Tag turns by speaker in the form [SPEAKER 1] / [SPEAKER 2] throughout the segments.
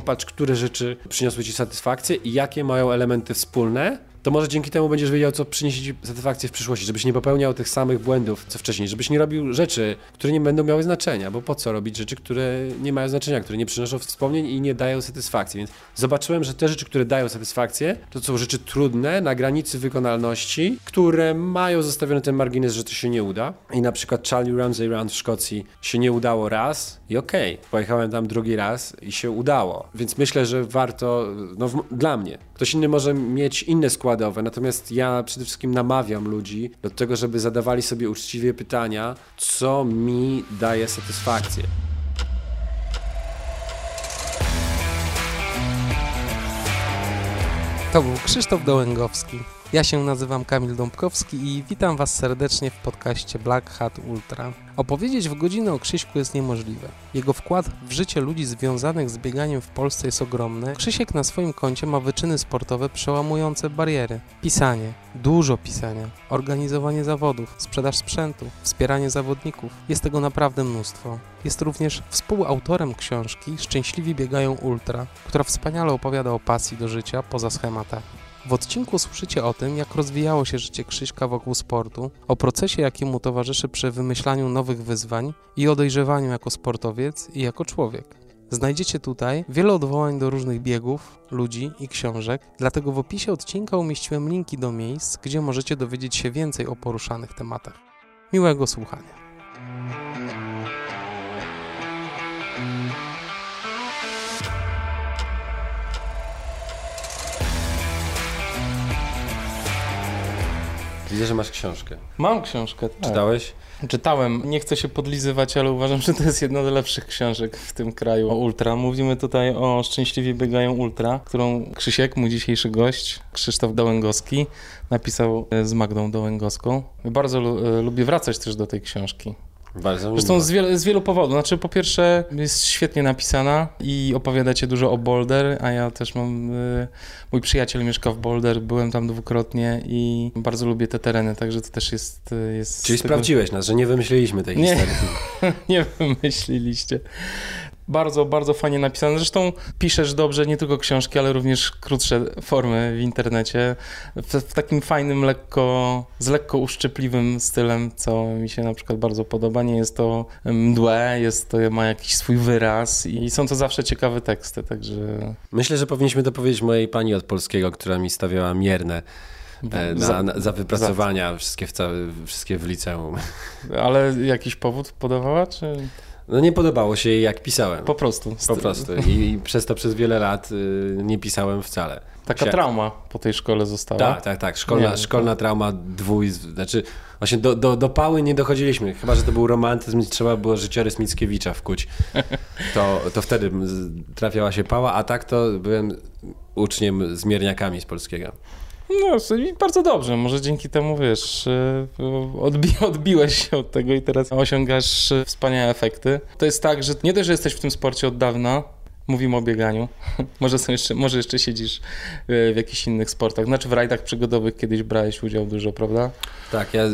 [SPEAKER 1] popatrz, które rzeczy przyniosły ci satysfakcję i jakie mają elementy wspólne, to może dzięki temu będziesz wiedział, co przyniesie ci satysfakcję w przyszłości, żebyś nie popełniał tych samych błędów, co wcześniej, żebyś nie robił rzeczy, które nie będą miały znaczenia, bo po co robić rzeczy, które nie mają znaczenia, które nie przynoszą wspomnień i nie dają satysfakcji. Więc zobaczyłem, że te rzeczy, które dają satysfakcję, to są rzeczy trudne, na granicy wykonalności, które mają zostawiony ten margines, że to się nie uda. I na przykład Charlie Ramsey Round w Szkocji się nie udało raz i okej, okay, pojechałem tam drugi raz i się udało. Więc myślę, że warto, no w, dla mnie, ktoś inny może mieć inne składy Natomiast ja przede wszystkim namawiam ludzi do tego, żeby zadawali sobie uczciwie pytania, co mi daje satysfakcję.
[SPEAKER 2] To był Krzysztof Dołęgowski. Ja się nazywam Kamil Dąbkowski i witam Was serdecznie w podcaście Black Hat Ultra. Opowiedzieć w godzinę o Krzyśku jest niemożliwe. Jego wkład w życie ludzi związanych z bieganiem w Polsce jest ogromny. Krzysiek na swoim koncie ma wyczyny sportowe przełamujące bariery. Pisanie, dużo pisania, organizowanie zawodów, sprzedaż sprzętu, wspieranie zawodników. Jest tego naprawdę mnóstwo. Jest również współautorem książki Szczęśliwi biegają ultra, która wspaniale opowiada o pasji do życia poza schematami. W odcinku słyszycie o tym, jak rozwijało się życie Krzyśka wokół sportu, o procesie, jaki mu towarzyszy przy wymyślaniu nowych wyzwań i o dojrzewaniu jako sportowiec i jako człowiek. Znajdziecie tutaj wiele odwołań do różnych biegów, ludzi i książek, dlatego w opisie odcinka umieściłem linki do miejsc, gdzie możecie dowiedzieć się więcej o poruszanych tematach. Miłego słuchania.
[SPEAKER 1] Widzę, że masz książkę.
[SPEAKER 2] Mam książkę, tak.
[SPEAKER 1] Czytałeś?
[SPEAKER 2] Czytałem. Nie chcę się podlizywać, ale uważam, że to jest jedna z lepszych książek w tym kraju o ultra. Mówimy tutaj o Szczęśliwie biegają ultra, którą Krzysiek, mój dzisiejszy gość, Krzysztof Dołęgowski, napisał z Magdą Dołęgowską. Bardzo lubię wracać też do tej książki.
[SPEAKER 1] Bardzo
[SPEAKER 2] Zresztą z wielu, z wielu, powodów. Znaczy, po pierwsze, jest świetnie napisana i opowiadacie dużo o Boulder, a ja też mam. Y, mój przyjaciel mieszka w Boulder, byłem tam dwukrotnie i bardzo lubię te tereny, także to też jest. Y, jest
[SPEAKER 1] Czyli tego... sprawdziłeś nas, że nie wymyśliliśmy tej
[SPEAKER 2] nie,
[SPEAKER 1] historii.
[SPEAKER 2] nie wymyśliliście. Bardzo, bardzo fajnie napisane. Zresztą piszesz dobrze nie tylko książki, ale również krótsze formy w internecie. W, w, takim fajnym, lekko, z lekko uszczypliwym stylem, co mi się na przykład bardzo podoba. Nie jest to mdłe, jest to, ma jakiś swój wyraz i są to zawsze ciekawe teksty, także...
[SPEAKER 1] Myślę, że powinniśmy to powiedzieć mojej pani od polskiego, która mi stawiała mierne e, na, na, za wypracowania za... wszystkie w, całe, wszystkie w liceum.
[SPEAKER 2] Ale jakiś powód podawała, czy...
[SPEAKER 1] No nie podobało się jej jak pisałem.
[SPEAKER 2] Po prostu.
[SPEAKER 1] Po prostu. I, i przez to przez wiele lat y, nie pisałem wcale.
[SPEAKER 2] Taka trauma po tej szkole została.
[SPEAKER 1] Tak, tak, tak. Szkolna, nie, szkolna to... trauma dwój, znaczy właśnie do, do, do pały nie dochodziliśmy. Chyba, że to był romantyzm i trzeba było życiorys Mickiewicza wkuć. To, to wtedy trafiała się pała, a tak to byłem uczniem z mierniakami z polskiego.
[SPEAKER 2] No, bardzo dobrze. Może dzięki temu, wiesz, e, odbi odbiłeś się od tego i teraz osiągasz e, wspaniałe efekty. To jest tak, że nie dość, że jesteś w tym sporcie od dawna, mówimy o bieganiu, może, są jeszcze, może jeszcze siedzisz e, w jakichś innych sportach. Znaczy w rajdach przygodowych kiedyś brałeś udział dużo, prawda?
[SPEAKER 1] Tak, ja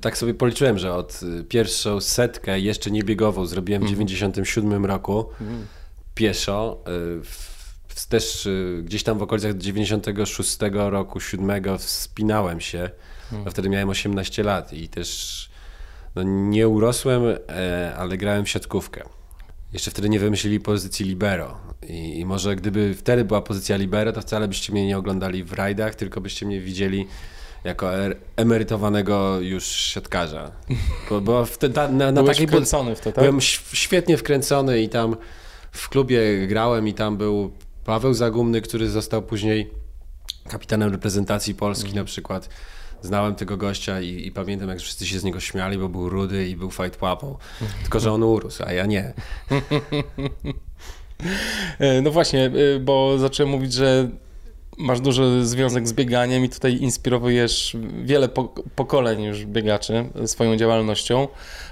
[SPEAKER 1] tak sobie policzyłem, że od pierwszą setkę, jeszcze nie biegową, zrobiłem w 97 mhm. roku mm. pieszo w też y, gdzieś tam w okolicach 96 roku, 7 wspinałem się, hmm. wtedy miałem 18 lat i też no, nie urosłem, e, ale grałem w siatkówkę. Jeszcze wtedy nie wymyślili pozycji libero I, i może gdyby wtedy była pozycja libero, to wcale byście mnie nie oglądali w rajdach, tylko byście mnie widzieli jako er, emerytowanego już siatkarza. Bo, bo wtedy
[SPEAKER 2] na, na, na takiej wkręcony w to, tak?
[SPEAKER 1] Byłem świetnie wkręcony i tam w klubie grałem i tam był Paweł Zagumny, który został później kapitanem reprezentacji Polski mm. na przykład. Znałem tego gościa i, i, pamiętam, jak wszyscy się z niego śmiali, bo był rudy i był fight łapą. Tylko, że on urósł, a ja nie.
[SPEAKER 2] E, no właśnie, e, bo zacząłem mówić, że masz duży związek z bieganiem i tutaj inspirujesz wiele pokoleń już biegaczy swoją działalnością,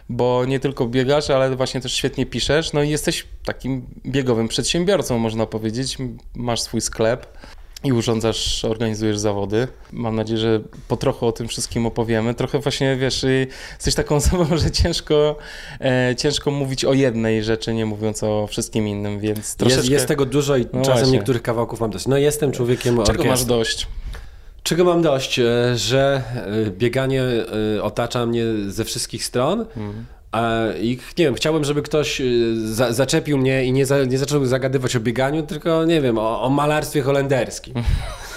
[SPEAKER 2] bo nie tylko biegasz, ale właśnie też świetnie piszesz, no i jesteś takim biegowym przedsiębiorcą, można powiedzieć. Masz swój sklep. I urządzasz, organizujesz zawody. Mam nadzieję, że po trochu o tym wszystkim opowiemy. Trochę właśnie, wiesz, jesteś taką osobą, że ciężko, e, ciężko mówić o jednej rzeczy, nie mówiąc o wszystkim innym, więc troszeczkę...
[SPEAKER 1] Jest, jest tego dużo i no czasem właśnie. niektórych kawałków mam dość. No jestem człowiekiem
[SPEAKER 2] Czego orkiestry. masz dość?
[SPEAKER 1] Czego mam dość? E, że e, bieganie e, otacza mnie ze wszystkich stron. Mhm. I nie wiem, chciałbym, żeby ktoś za, zaczepił mnie i nie, za, nie zaczął zagadywać o bieganiu, tylko nie wiem, o, o malarstwie holenderskim.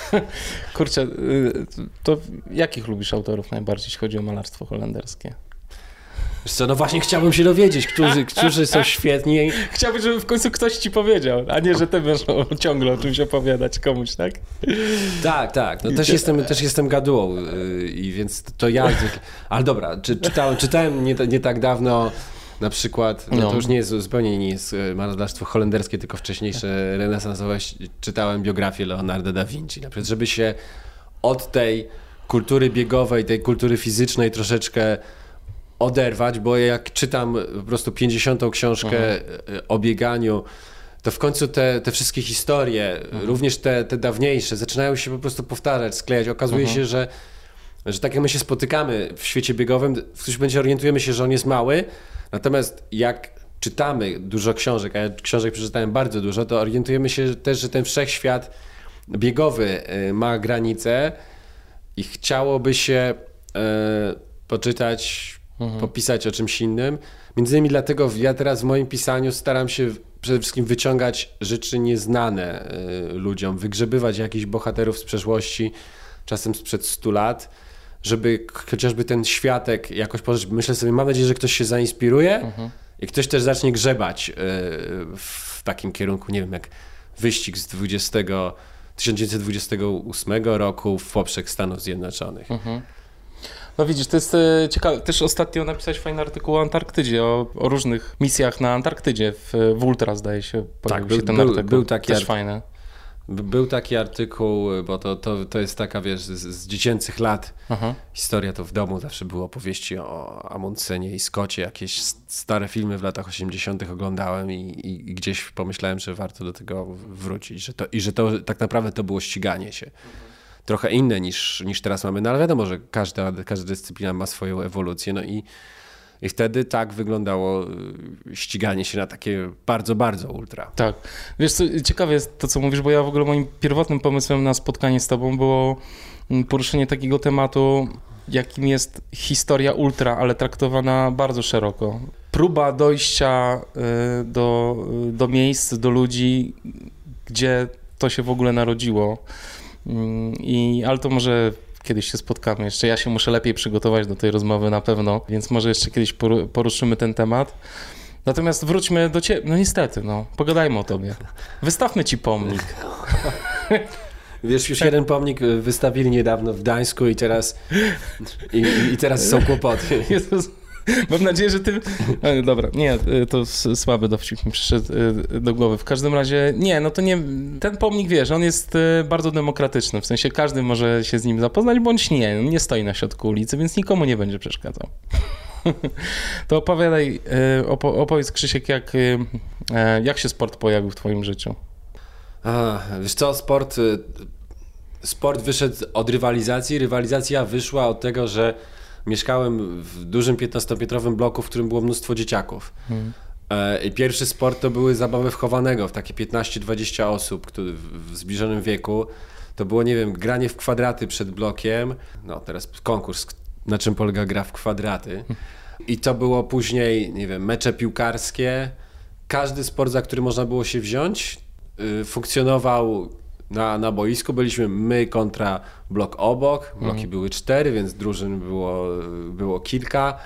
[SPEAKER 2] Kurczę, to jakich lubisz autorów najbardziej, jeśli chodzi o malarstwo holenderskie?
[SPEAKER 1] Wiesz co, no właśnie chciałbym się dowiedzieć, którzy, którzy są świetni.
[SPEAKER 2] Chciałbym, żeby w końcu ktoś ci powiedział, a nie, że ty będziesz ciągle o czymś opowiadać komuś, tak?
[SPEAKER 1] Tak, tak. No też, jestem, też jestem gadułą yy, i więc to ja... Ale dobra, czy, czytałem, czytałem nie, nie tak dawno na przykład, no, no. to już nie jest zupełnie nie jest y, malarstwo holenderskie, tylko wcześniejsze renesansowe, czytałem biografię Leonardo da Vinci, na przykład, żeby się od tej kultury biegowej, tej kultury fizycznej troszeczkę oderwać, bo jak czytam po prostu 50. książkę mhm. o bieganiu, to w końcu te, te wszystkie historie, mhm. również te, te dawniejsze, zaczynają się po prostu powtarzać, sklejać. Okazuje mhm. się, że, że tak jak my się spotykamy w świecie biegowym, w którymś momencie orientujemy się, że on jest mały, natomiast jak czytamy dużo książek, a ja książek przeczytałem bardzo dużo, to orientujemy się też, że ten wszechświat biegowy y, ma granice i chciałoby się e, poczytać mhm. popisać o czymś innym. Między innymi dlatego ja teraz w moim pisaniu staram się przede wszystkim wyciągać rzeczy nieznane y, ludziom, wygrzebywać jakichś bohaterów z przeszłości, czasem sprzed 100 lat, żeby chociażby ten światek jakoś pożyć. Myślę sobie, mam nadzieję, że ktoś się zainspiruje mhm. i ktoś też zacznie grzebać y, w takim kierunku, nie wiem, jak wyścig z 20, 1928 roku w poprzek Stanów Zjednoczonych. Mhm.
[SPEAKER 2] No widzisz, to jest e, ciekawe. Też ostatnio napisałeś fajny artykuł o Antarktydzie, o, o różnych misjach na Antarktydzie. W, w Ultra zdaje się
[SPEAKER 1] tak, był, ten był, artykuł. Był taki Też fajny. Był taki artykuł, bo to, to, to jest taka, wiesz, z, z dziecięcych lat Aha. historia, to w domu zawsze było opowieści o Amundsenie i Scottie, jakieś stare filmy w latach 80. oglądałem i, i, i, gdzieś pomyślałem, że warto do tego wrócić, że to, i że to tak naprawdę to było ściganie się. Mhm trochę inne niż, niż teraz mamy, no ale wiadomo, że każda, każda dyscyplina ma swoją ewolucję, no i, i wtedy tak wyglądało y, ściganie się na takie bardzo, bardzo ultra.
[SPEAKER 2] Tak. Wiesz co, ciekawe jest to, co mówisz, bo ja w ogóle moim pierwotnym pomysłem na spotkanie z tobą było mm, poruszenie takiego tematu, jakim jest historia ultra, ale traktowana bardzo szeroko. Próba dojścia y, do, y, do miejsc, do ludzi, gdzie to się w ogóle narodziło. Mm, I, ale to może kiedyś się spotkamy. Jeszcze ja się muszę lepiej przygotować do tej rozmowy na pewno, więc może jeszcze kiedyś poruszymy ten temat. Natomiast wróćmy do ciebie. No niestety, no, pogadajmy o tobie. Wystawmy ci pomnik.
[SPEAKER 1] Wiesz, już jeden pomnik wystawili niedawno w Gdańsku i teraz i, i teraz są kłopoty. Jezus.
[SPEAKER 2] Mam nadzieję, że ty... dobra, nie, to słaby dowcip mi przyszedł y, do głowy. W każdym razie, nie, no to nie... Ten pomnik, wiesz, on jest y, bardzo demokratyczny, w sensie każdy może się z nim zapoznać, bądź nie, nie stoi na środku ulicy, więc nikomu nie będzie przeszkadzał. To opowiadaj, opo opowiedz Krzysiek, jak, e, jak się sport pojawił w twoim życiu?
[SPEAKER 1] A, wiesz co, sport, sport wyszedł od rywalizacji, rywalizacja wyszła od tego, że mieszkałem w dużym 15-metrowym bloku, w którym było mnóstwo dzieciaków. Hmm. I pierwszy sport to były zabawy wchowanego, w takie 15-20 osób który w zbliżonym wieku. To było, nie wiem, granie w kwadraty przed blokiem. No teraz konkurs, na czym polega gra w kwadraty. Hmm. I to było później, nie wiem, mecze piłkarskie. Każdy sport, za który można było się wziąć, y, funkcjonował na, na boisku byliśmy my kontra blok obok. Bloki mhm. były cztery, więc drużyn było, było kilka.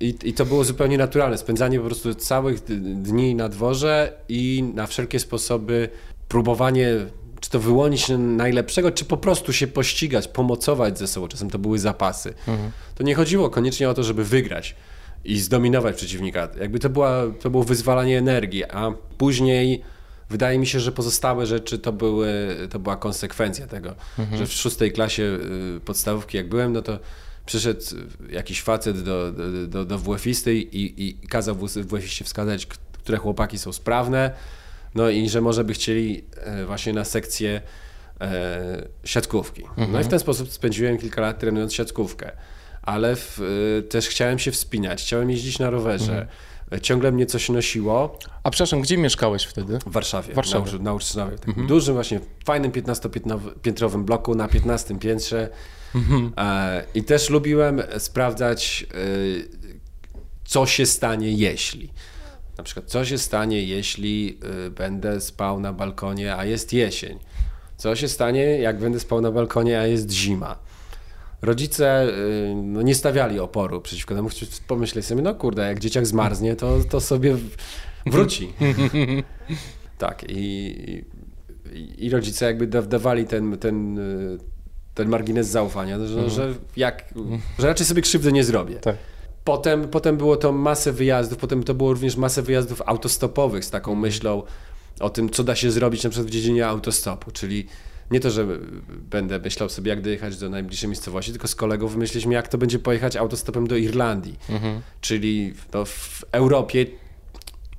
[SPEAKER 1] I, I to było zupełnie naturalne. Spędzanie po prostu całych dni na dworze i na wszelkie sposoby próbowanie czy to wyłonić najlepszego, czy po prostu się pościgać, pomocować ze sobą. Czasem to były zapasy. Mhm. To nie chodziło koniecznie o to, żeby wygrać i zdominować przeciwnika. Jakby to, była, to było wyzwalanie energii, a później Wydaje mi się, że pozostałe rzeczy to, były, to była konsekwencja tego, mhm. że w szóstej klasie y, podstawówki jak byłem, no to przyszedł jakiś facet do, do, do, do WF-isty i, i, kazał WF-iście wskazać, które chłopaki są sprawne, no i że może by chcieli e, właśnie na sekcję e, siatkówki. No i
[SPEAKER 2] Mhm.
[SPEAKER 1] w ten sposób spędziłem kilka lat trenując siatkówkę. Ale w, e, też chciałem się wspinać, chciałem jeździć na rowerze.
[SPEAKER 2] Mhm.
[SPEAKER 1] Ciągle mnie coś nosiło
[SPEAKER 2] A przepraszam, gdzie mieszkałeś wtedy?
[SPEAKER 1] w Warszawie.
[SPEAKER 2] W Warszawie.
[SPEAKER 1] Na, na Urszynowie. W takim dużym, właśnie fajnym 15-piętrowym bloku na 15 piętrze. E, I też lubiłem sprawdzać, e, co się stanie, jeśli. Na przykład, co się stanie, jeśli e, będę spał na balkonie, a jest jesień. Co się stanie, jak będę spał na balkonie, a jest zima. Rodzice y, no, nie stawiali oporu przeciwko temu. Pomyśleli sobie, no kurde, jak dzieciak zmarznie, to, to sobie wróci. tak, i, i, rodzice jakby da, dawali ten, ten, y, ten margines zaufania, że, że, jak, że raczej sobie krzywdy nie zrobię.
[SPEAKER 2] Tak.
[SPEAKER 1] Potem, potem było to masę wyjazdów, potem to było również masę wyjazdów autostopowych z taką myślą o tym, co da się zrobić na przykład w dziedzinie autostopu, czyli nie to, że będę myślał sobie, jak dojechać do najbliższej miejscowości, tylko z kolegą wymyśliliśmy, jak to będzie pojechać autostopem do Irlandii. Czyli no, w Europie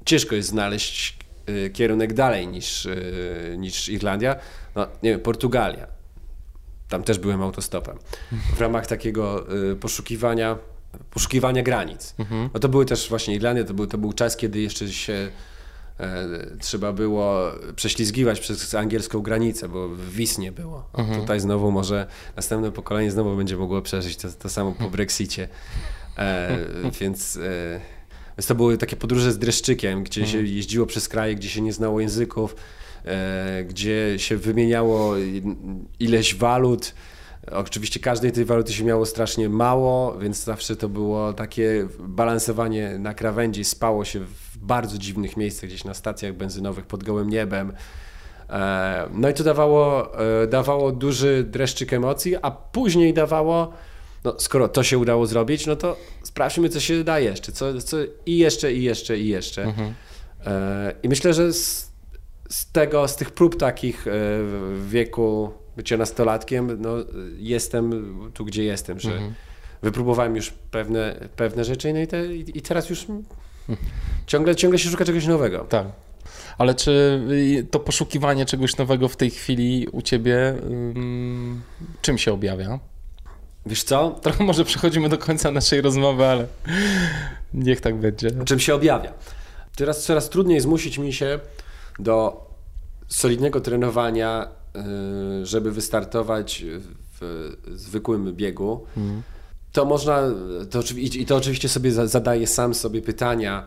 [SPEAKER 1] ciężko jest znaleźć y, kierunek dalej niż, y, niż Irlandia. No, nie wiem, Portugalia. Tam też byłem autostopem. W ramach takiego y, poszukiwania, poszukiwania granic. No to były też właśnie Irlandia, to był, to był czas, kiedy jeszcze się trzeba było prześlizgiwać przez angielską granicę, bo wis nie było. A Tutaj znowu może następne pokolenie znowu będzie mogło przeżyć to, to samo po Brexicie. E, więc, e, więc to były takie podróże z dreszczykiem, gdzie się jeździło przez kraje, gdzie się nie znało języków, e, gdzie się wymieniało ileś walut. Oczywiście każdej tej waluty się miało strasznie mało, więc zawsze to było takie balansowanie na krawędzi. Spało się w bardzo dziwnych miejscach, gdzieś na stacjach benzynowych pod gołym niebem. E, No i to dawało, e, dawało duży dreszczyk emocji, a później dawało, no skoro to się udało zrobić, no to sprawdźmy, co się da jeszcze. Co, co, I jeszcze, i jeszcze, i jeszcze. E, I myślę, że z, z tego, z tych prób takich w wieku bycia nastolatkiem, no, jestem tu, gdzie jestem, że wypróbowałem już pewne, pewne rzeczy no i, te, i teraz już ciągle, ciągle się szuka czegoś nowego.
[SPEAKER 2] Tak. Ale czy y, to poszukiwanie czegoś nowego w tej chwili u ciebie ym, czym się objawia?
[SPEAKER 1] Wiesz co?
[SPEAKER 2] Trochę może przechodzimy do końca naszej rozmowy, ale niech tak będzie.
[SPEAKER 1] czym się objawia. Teraz coraz trudniej zmusić mi się do solidnego trenowania, żeby wystartować w zwykłym biegu. To można, to, i to oczywiście sobie za- zadaję sam sobie pytania,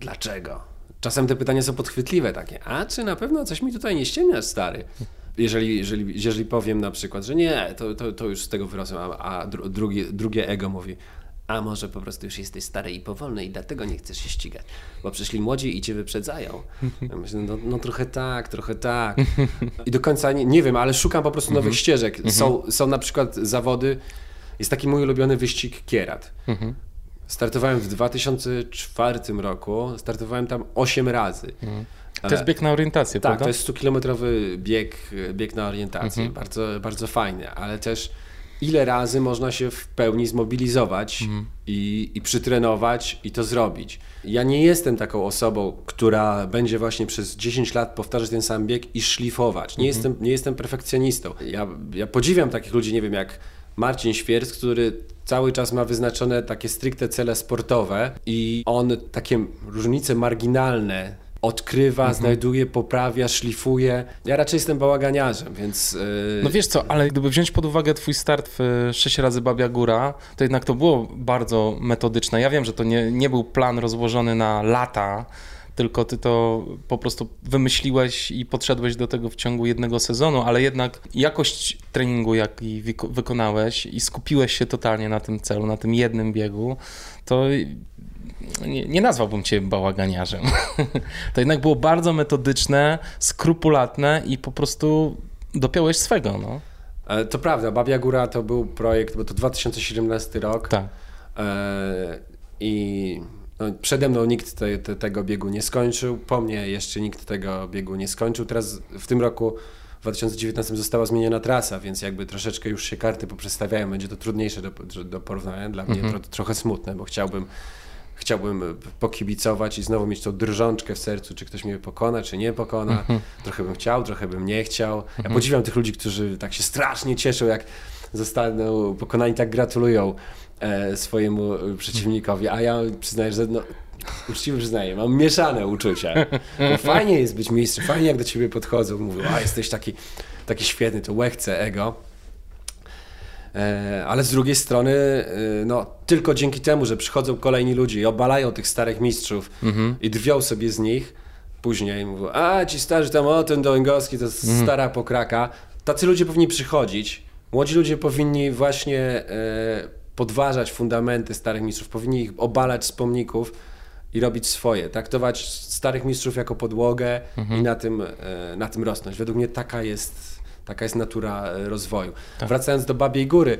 [SPEAKER 1] dlaczego? Czasem te pytania są podchwytliwe takie, a czy na pewno coś mi tutaj nie ściemniasz, stary? Jeżeli, jeżeli, jeżeli powiem na przykład, że nie, to, to, to już z tego wyrosłem, a, a dru, drugie, drugie ego mówi, a może po prostu już jesteś stary i powolny i dlatego nie chcesz się ścigać, bo przyszli młodzi i cię wyprzedzają. Ja myślę, no, no trochę tak, trochę tak. I do końca nie, nie wiem, ale szukam po prostu nowych ścieżek. Są, są na przykład zawody, jest taki mój ulubiony wyścig Kierat. Startowałem w 2004 roku, startowałem tam 8 razy.
[SPEAKER 2] To jest bieg na orientację,
[SPEAKER 1] Tak,
[SPEAKER 2] prawda?
[SPEAKER 1] to jest 100-kilometrowy bieg, bieg na orientację, bardzo, bardzo fajny, ale też ile razy można się w pełni zmobilizować i, i przytrenować i to zrobić. Ja nie jestem taką osobą, która będzie właśnie przez 10 lat powtarzać ten sam bieg i szlifować. Nie, jestem, nie jestem perfekcjonistą. Ja, ja podziwiam takich ludzi, nie wiem, jak Marcin Świerc, który cały czas ma wyznaczone takie stricte cele sportowe i on takie różnice marginalne odkrywa, znajduje, poprawia, szlifuje. Ja raczej jestem bałaganiarzem, więc... Yy,
[SPEAKER 2] No wiesz co, ale gdyby wziąć pod uwagę twój start w 6 razy Babia Góra, to jednak to było bardzo metodyczne. Ja wiem, że to nie, nie był plan rozłożony na lata, tylko ty to po prostu wymyśliłeś i podszedłeś do tego w ciągu jednego sezonu, ale jednak jakość treningu, jaki wyko- wykonałeś i skupiłeś się totalnie na tym celu, na tym jednym biegu, to nie, nie nazwałbym cię bałaganiarzem. to jednak było bardzo metodyczne, skrupulatne i po prostu dopiąłeś swego, no.
[SPEAKER 1] e, to prawda, Babia Góra to był projekt, bo to 2017 rok
[SPEAKER 2] Tak.
[SPEAKER 1] e, i no, przede mną nikt te, te, tego biegu nie skończył, po mnie jeszcze nikt tego biegu nie skończył. Teraz w tym roku w 2019 została zmieniona trasa, więc jakby troszeczkę już się karty poprzestawiają, będzie to trudniejsze do, do porównania. Dla mnie to trochę smutne, bo chciałbym chciałbym pokibicować i znowu mieć tą drżączkę w sercu, czy ktoś mnie pokona, czy nie pokona.
[SPEAKER 2] Mhm.
[SPEAKER 1] Trochę bym chciał, trochę bym nie chciał. Ja podziwiam tych ludzi, którzy tak się strasznie cieszą, jak zostaną pokonani, tak gratulują e, swojemu e, przeciwnikowi, a ja przyznaję, że no, uczciwie przyznaję, mam mieszane uczucia. Bo fajnie jest być mistrzem, fajnie jak do ciebie podchodzą, mówią, a jesteś taki, taki świetny, to łechce ego. E, Ale z drugiej strony, e, no, tylko dzięki temu, że przychodzą kolejni ludzie i obalają tych starych mistrzów i drwią sobie z nich, później mówią, a ci starzy tam, o ten Dołęgowski to stara pokraka. Tacy ludzie powinni przychodzić. Młodzi ludzie powinni właśnie e, podważać fundamenty starych mistrzów, powinni ich obalać z pomników i robić swoje. Traktować starych mistrzów jako podłogę i na tym, e, na tym rosnąć. Według mnie taka jest, taka jest natura e, rozwoju. Wracając do Babiej Góry,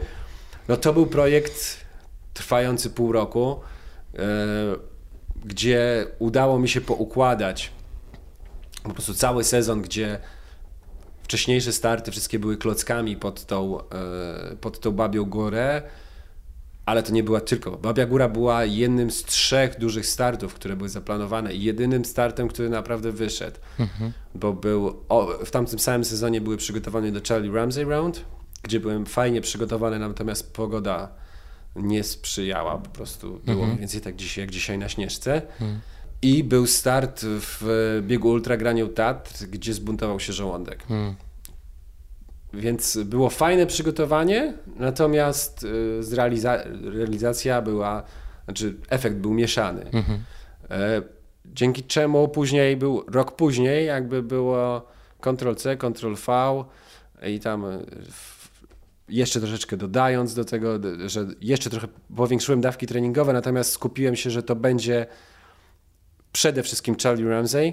[SPEAKER 1] no to był projekt trwający pół roku, e, gdzie udało mi się poukładać po prostu cały sezon, gdzie wcześniejsze starty wszystkie były klockami pod tą, e, pod tą Babią Górę, ale to nie była tylko. Babia Góra była jednym z trzech dużych startów, które były zaplanowane i jedynym startem, który naprawdę wyszedł. Bo był, o, w tamtym samym sezonie były przygotowane do Charlie Ramsey Round, gdzie byłem fajnie przygotowany, natomiast pogoda nie sprzyjała, po prostu było mniej więcej tak dzisiaj, jak dzisiaj na Śnieżce. I był start w biegu Ultra Graniu Tatr, gdzie zbuntował się żołądek. Więc było fajne przygotowanie, natomiast y, z realiza- realizacja była, znaczy efekt był mieszany. E, Dzięki czemu później był, rok później jakby było Ctrl-C, Ctrl-V i tam y, jeszcze troszeczkę dodając do tego, że jeszcze trochę powiększyłem dawki treningowe, natomiast skupiłem się, że to będzie przede wszystkim Charlie Ramsey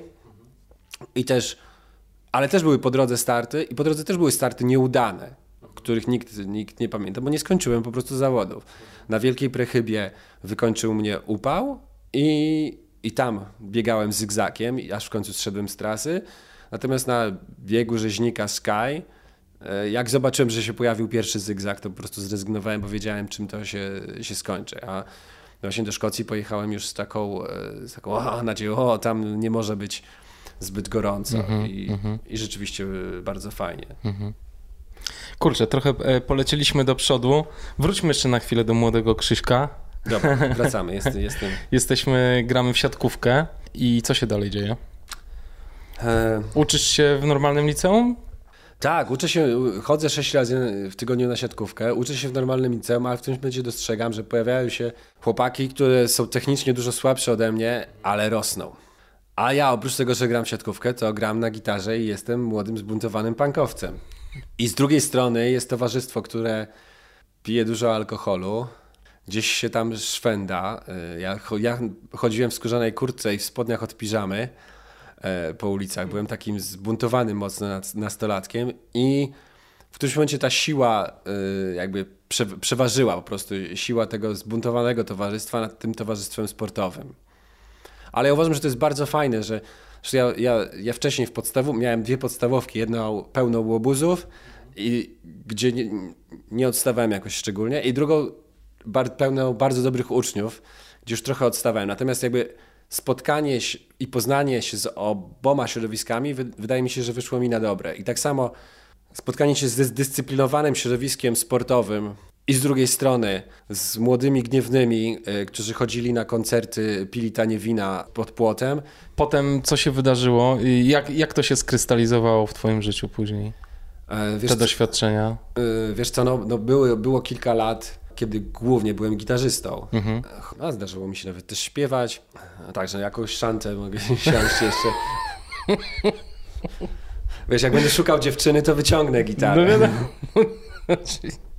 [SPEAKER 1] i też, ale też były po drodze starty i po drodze też były starty nieudane, których nikt, nikt nie pamięta, bo nie skończyłem po prostu zawodów. Na Wielkiej Prechybie wykończył mnie upał i, i tam biegałem zygzakiem, aż w końcu zszedłem z trasy. Natomiast na biegu rzeźnika Sky, e, jak zobaczyłem, że się pojawił pierwszy zygzak, to po prostu zrezygnowałem, bo wiedziałem, czym to się, się skończy. A właśnie do Szkocji pojechałem już z taką, e, z taką o, nadzieją, o, tam nie może być zbyt gorąco. I, I rzeczywiście bardzo fajnie.
[SPEAKER 2] Kurczę, trochę e, polecieliśmy do przodu. Wróćmy jeszcze na chwilę do młodego Krzyśka.
[SPEAKER 1] Dobra, wracamy. Jest, jestem.
[SPEAKER 2] Jesteśmy, gramy w siatkówkę i co się dalej dzieje?
[SPEAKER 1] E,
[SPEAKER 2] Uczysz się w normalnym liceum?
[SPEAKER 1] Tak, uczę się, chodzę 6 razy w tygodniu na siatkówkę, uczę się w normalnym liceum, ale w którymś momencie dostrzegam, że pojawiają się chłopaki, które są technicznie dużo słabsze ode mnie, ale rosną. A ja oprócz tego, że gram siatkówkę, to gram na gitarze i jestem młodym, zbuntowanym punkowcem. I z drugiej strony jest towarzystwo, które pije dużo alkoholu, gdzieś się tam szwenda. Y, Ja, ja chodziłem w skórzanej kurtce i w spodniach od piżamy e, po ulicach. Byłem takim zbuntowanym mocno nas- nastolatkiem i w którymś momencie ta siła y, jakby prze, przeważyła po prostu siła tego zbuntowanego towarzystwa nad tym towarzystwem sportowym. Ale ja uważam, że to jest bardzo fajne, że, ja, ja, ja wcześniej w podstawu miałem dwie podstawówki, jedną pełną łobuzów, i, gdzie nie, nie odstawałem jakoś szczególnie, i drugą bar, pełną bardzo dobrych uczniów, gdzie już trochę odstawałem. Natomiast jakby spotkanie się i poznanie się z oboma środowiskami wy, wydaje mi się, że wyszło mi na dobre. I tak samo spotkanie się z zdyscyplinowanym środowiskiem sportowym i z drugiej strony z młodymi gniewnymi, y, którzy chodzili na koncerty, pili tanie wina pod płotem.
[SPEAKER 2] Potem co się wydarzyło? I Jak, jak to się skrystalizowało w twoim życiu później?
[SPEAKER 1] E, Wiesz,
[SPEAKER 2] Te doświadczenia?
[SPEAKER 1] y, wiesz co, no, no było, było kilka lat, kiedy głównie byłem gitarzystą. A zdarzyło mi się nawet też śpiewać. Także jakąś szantę mogę siąść jeszcze. Wiesz, jak będę szukał dziewczyny, to wyciągnę gitarę.
[SPEAKER 2] No wiadomo.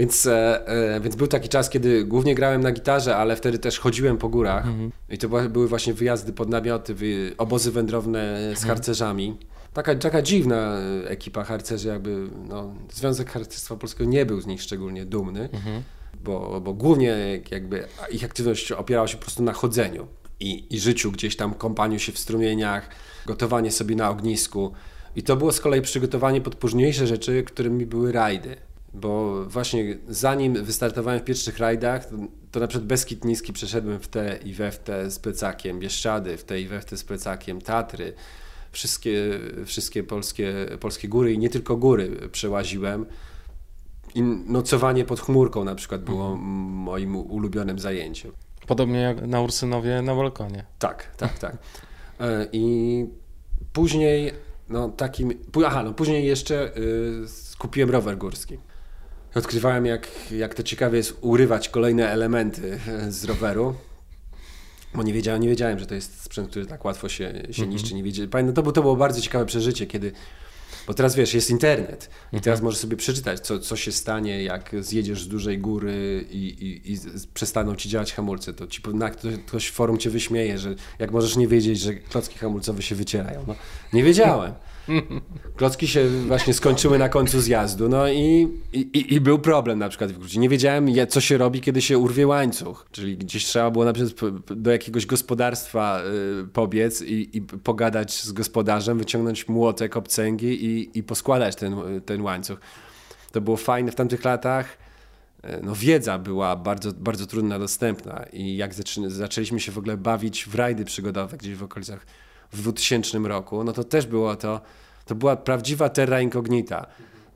[SPEAKER 1] Więc, e, e, więc był taki czas, kiedy głównie grałem na gitarze, ale wtedy też chodziłem po górach. I to były właśnie wyjazdy pod namioty, wy, obozy wędrowne z harcerzami. Taka, taka dziwna e, ekipa harcerzy, jakby no, Związek Harcerstwa Polskiego nie był z nich szczególnie dumny, bo, bo głównie jakby ich aktywność opierała się po prostu na chodzeniu i, i życiu gdzieś tam, kąpaniu się w strumieniach, gotowanie sobie na ognisku. I to było z kolei przygotowanie pod późniejsze rzeczy, którymi były rajdy. Bo właśnie zanim wystartowałem w pierwszych rajdach, to, na przykład Beskid Niski przeszedłem w te i we w te z plecakiem, Bieszczady w te i we w te z plecakiem, Tatry, wszystkie, wszystkie polskie, polskie góry i nie tylko góry przełaziłem. I nocowanie pod chmurką na przykład było moim ulubionym zajęciem.
[SPEAKER 2] Podobnie jak na Ursynowie na balkonie.
[SPEAKER 1] Tak, tak, tak. E, I później, no takim, aha, no później jeszcze y, kupiłem rower górski. Odkrywałem, jak, jak to ciekawie jest urywać kolejne elementy z roweru. Bo nie wiedziałem, nie wiedziałem, że to jest sprzęt, który tak łatwo się, się mhm. niszczy. Nie wiedziałem. Pamiętam, to, było, to było bardzo ciekawe przeżycie, kiedy bo teraz wiesz, jest internet i teraz mhm. możesz sobie przeczytać, co, co się stanie, jak zjedziesz z dużej góry i, i, i przestaną ci działać hamulce. To ci ktoś w forum cię wyśmieje, że jak możesz nie wiedzieć, że klocki hamulcowe się wycierają. No, nie wiedziałem. Klocki się właśnie skończyły na końcu zjazdu, no i, i, i był problem na przykład w Grudzie. Nie wiedziałem, co się robi, kiedy się urwie łańcuch. Czyli gdzieś trzeba było na przykład do jakiegoś gospodarstwa y, pobiec i, i pogadać z gospodarzem, wyciągnąć młotek, obcęgi i, i poskładać ten, ten łańcuch. To było fajne w tamtych latach. Y, no, wiedza była bardzo, bardzo trudna dostępna i jak zaczęliśmy się w ogóle bawić w rajdy przygodowe gdzieś w okolicach w 2000 roku, no to też było to, to była prawdziwa terra incognita.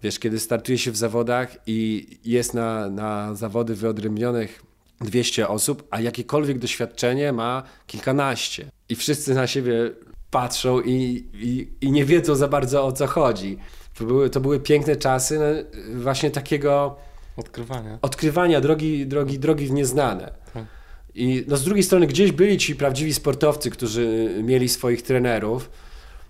[SPEAKER 1] Wiesz, kiedy startuje się w zawodach i jest na, na zawody wyodrębnionych 200 osób, a jakiekolwiek doświadczenie ma kilkanaście. I wszyscy na siebie patrzą i, i, i nie wiedzą za bardzo o co chodzi. To były, to były piękne czasy no, właśnie takiego
[SPEAKER 2] odkrywania,
[SPEAKER 1] odkrywania drogi, drogi, drogi w nieznane. I no z drugiej strony gdzieś byli ci prawdziwi sportowcy, którzy mieli swoich trenerów,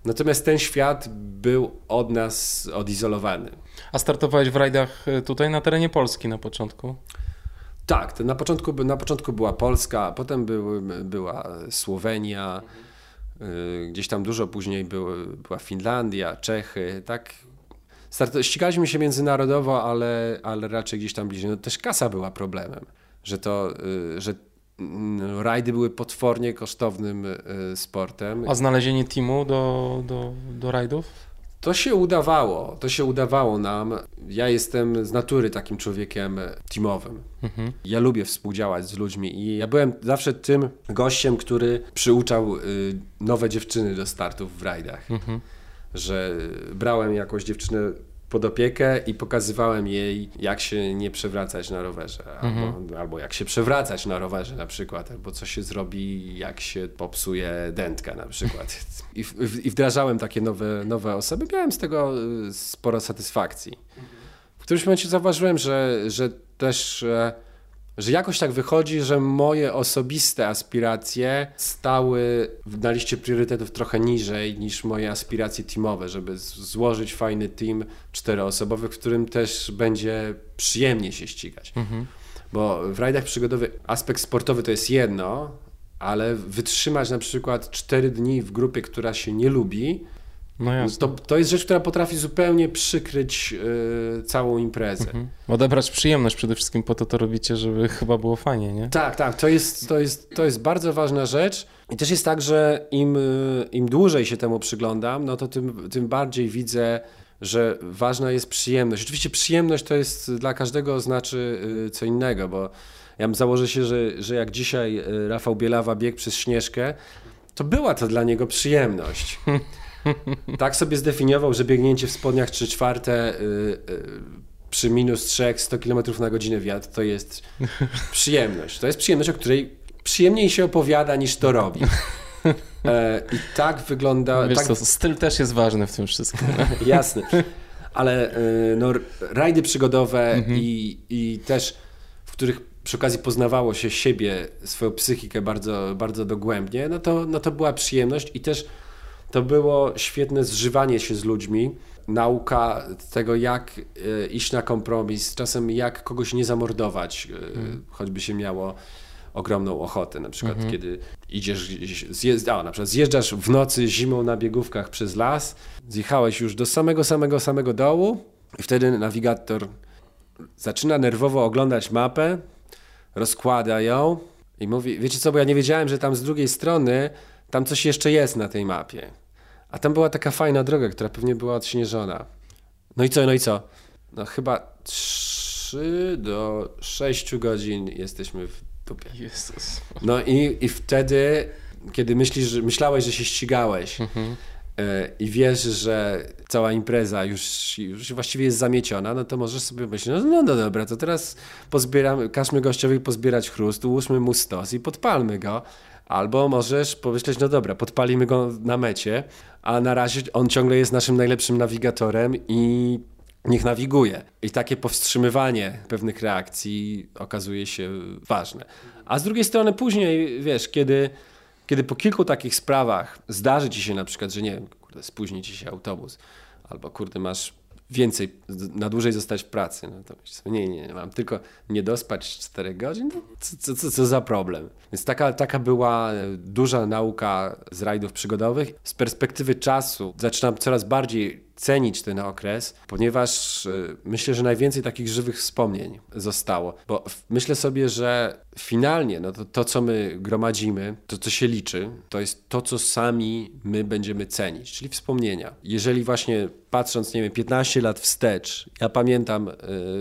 [SPEAKER 1] natomiast ten świat był od nas odizolowany.
[SPEAKER 2] A startowałeś w rajdach e, tutaj na terenie Polski na początku?
[SPEAKER 1] Tak, na początku, na początku była Polska, potem był, była Słowenia, mhm. gdzieś tam dużo później był, była Finlandia, Czechy, tak. Start, ścigaliśmy się międzynarodowo, ale, ale raczej gdzieś tam bliżej. No, też kasa była problemem, że to, y, że rajdy były potwornie kosztownym e, sportem.
[SPEAKER 2] A znalezienie teamu do, do, do rajdów?
[SPEAKER 1] To się udawało, to się udawało nam. Ja jestem z natury takim człowiekiem teamowym. Mhm. Ja lubię współdziałać z ludźmi i ja byłem zawsze tym gościem, który przyuczał y, nowe dziewczyny do startów w rajdach. Mhm. Że brałem jakąś dziewczynę pod opiekę i pokazywałem jej, jak się nie przewracać na rowerze, mhm. albo, albo jak się przewracać na rowerze na przykład, albo co się zrobi, jak się popsuje dętka na przykład. I, w, i wdrażałem takie nowe, nowe osoby. Miałem z tego y, sporo satysfakcji. W którymś momencie zauważyłem, że, że też e, że jakoś tak wychodzi, że moje osobiste aspiracje stały na liście priorytetów trochę niżej niż moje aspiracje teamowe, żeby złożyć fajny team czteroosobowy, w którym też będzie przyjemnie się ścigać. Mhm. Bo w rajdach przygodowych aspekt sportowy to jest jedno, ale wytrzymać na przykład cztery dni w grupie, która się nie lubi, no to, to jest rzecz, która potrafi zupełnie przykryć yy, całą imprezę. Mhm.
[SPEAKER 2] Odebrać przyjemność przede wszystkim po to to robicie, żeby chyba było fajnie, nie?
[SPEAKER 1] Tak, tak. To jest, to jest, to jest bardzo ważna rzecz. I też jest tak, że im, y, im dłużej się temu przyglądam, no to tym, tym bardziej widzę, że ważna jest przyjemność. Oczywiście przyjemność to jest dla każdego znaczy y, co innego, bo ja założę się, że, że jak dzisiaj y, Rafał Bielawa biegł przez Śnieżkę, to była to dla niego przyjemność. tak sobie zdefiniował, że biegnięcie w spodniach 3 czwarte y, y, przy minus 3, 100 km na godzinę wiatr to jest przyjemność. To jest przyjemność, o której przyjemniej się opowiada niż to robi. E, I tak wygląda...
[SPEAKER 2] Wiesz
[SPEAKER 1] tak...
[SPEAKER 2] co, styl też jest ważny w tym wszystkim.
[SPEAKER 1] Jasne. Ale y, no, rajdy przygodowe mhm. i, i też, w których przy okazji poznawało się siebie, swoją psychikę bardzo, bardzo dogłębnie, no to, no to była przyjemność i też to było świetne zżywanie się z ludźmi, nauka tego, jak e, iść na kompromis, czasem jak kogoś nie zamordować, hmm. choćby się miało ogromną ochotę. Na przykład, mhm. kiedy idziesz, zjeżdż, a, na przykład zjeżdżasz w nocy zimą na biegówkach przez las, zjechałeś już do samego, samego, samego dołu i wtedy nawigator zaczyna nerwowo oglądać mapę, rozkłada ją i mówi, wiecie co, bo ja nie wiedziałem, że tam z drugiej strony tam coś jeszcze jest na tej mapie. A tam była taka fajna droga, która pewnie była odśnieżona. No i co, no i co? no chyba 3 do 6 godzin jesteśmy w dupie.
[SPEAKER 2] Jezus.
[SPEAKER 1] No i, i wtedy, kiedy myślisz, że, myślałeś, że się ścigałeś
[SPEAKER 2] Mhm.
[SPEAKER 1] e, i wiesz, że cała impreza już, już właściwie jest zamieciona, no to możesz sobie myśleć, no, no, no dobra, to teraz pozbieramy, każmy gościowi pozbierać chrust, ułóżmy mu stos i podpalmy go. Albo możesz pomyśleć, no dobra, podpalimy go na mecie, a na razie on ciągle jest naszym najlepszym nawigatorem i niech nawiguje. I takie powstrzymywanie pewnych reakcji okazuje się ważne. A z drugiej strony później, wiesz, kiedy, kiedy po kilku takich sprawach zdarzy ci się na przykład, że nie kurde, spóźni ci się autobus, albo kurde, masz więcej, na dłużej zostać w pracy, no to myślisz sobie, nie, nie, mam tylko nie dospać 4 godzin, no, co, co, co, co za problem. Więc taka, taka była e, duża nauka z rajdów przygodowych. Z perspektywy czasu zaczynam coraz bardziej cenić ten okres, ponieważ y, myślę, że najwięcej takich żywych wspomnień zostało. Bo myślę sobie, że finalnie no to, to, co my gromadzimy, to, co się liczy, to jest to, co sami my będziemy cenić, czyli wspomnienia. Jeżeli właśnie patrząc, nie wiem, 15 lat wstecz, ja pamiętam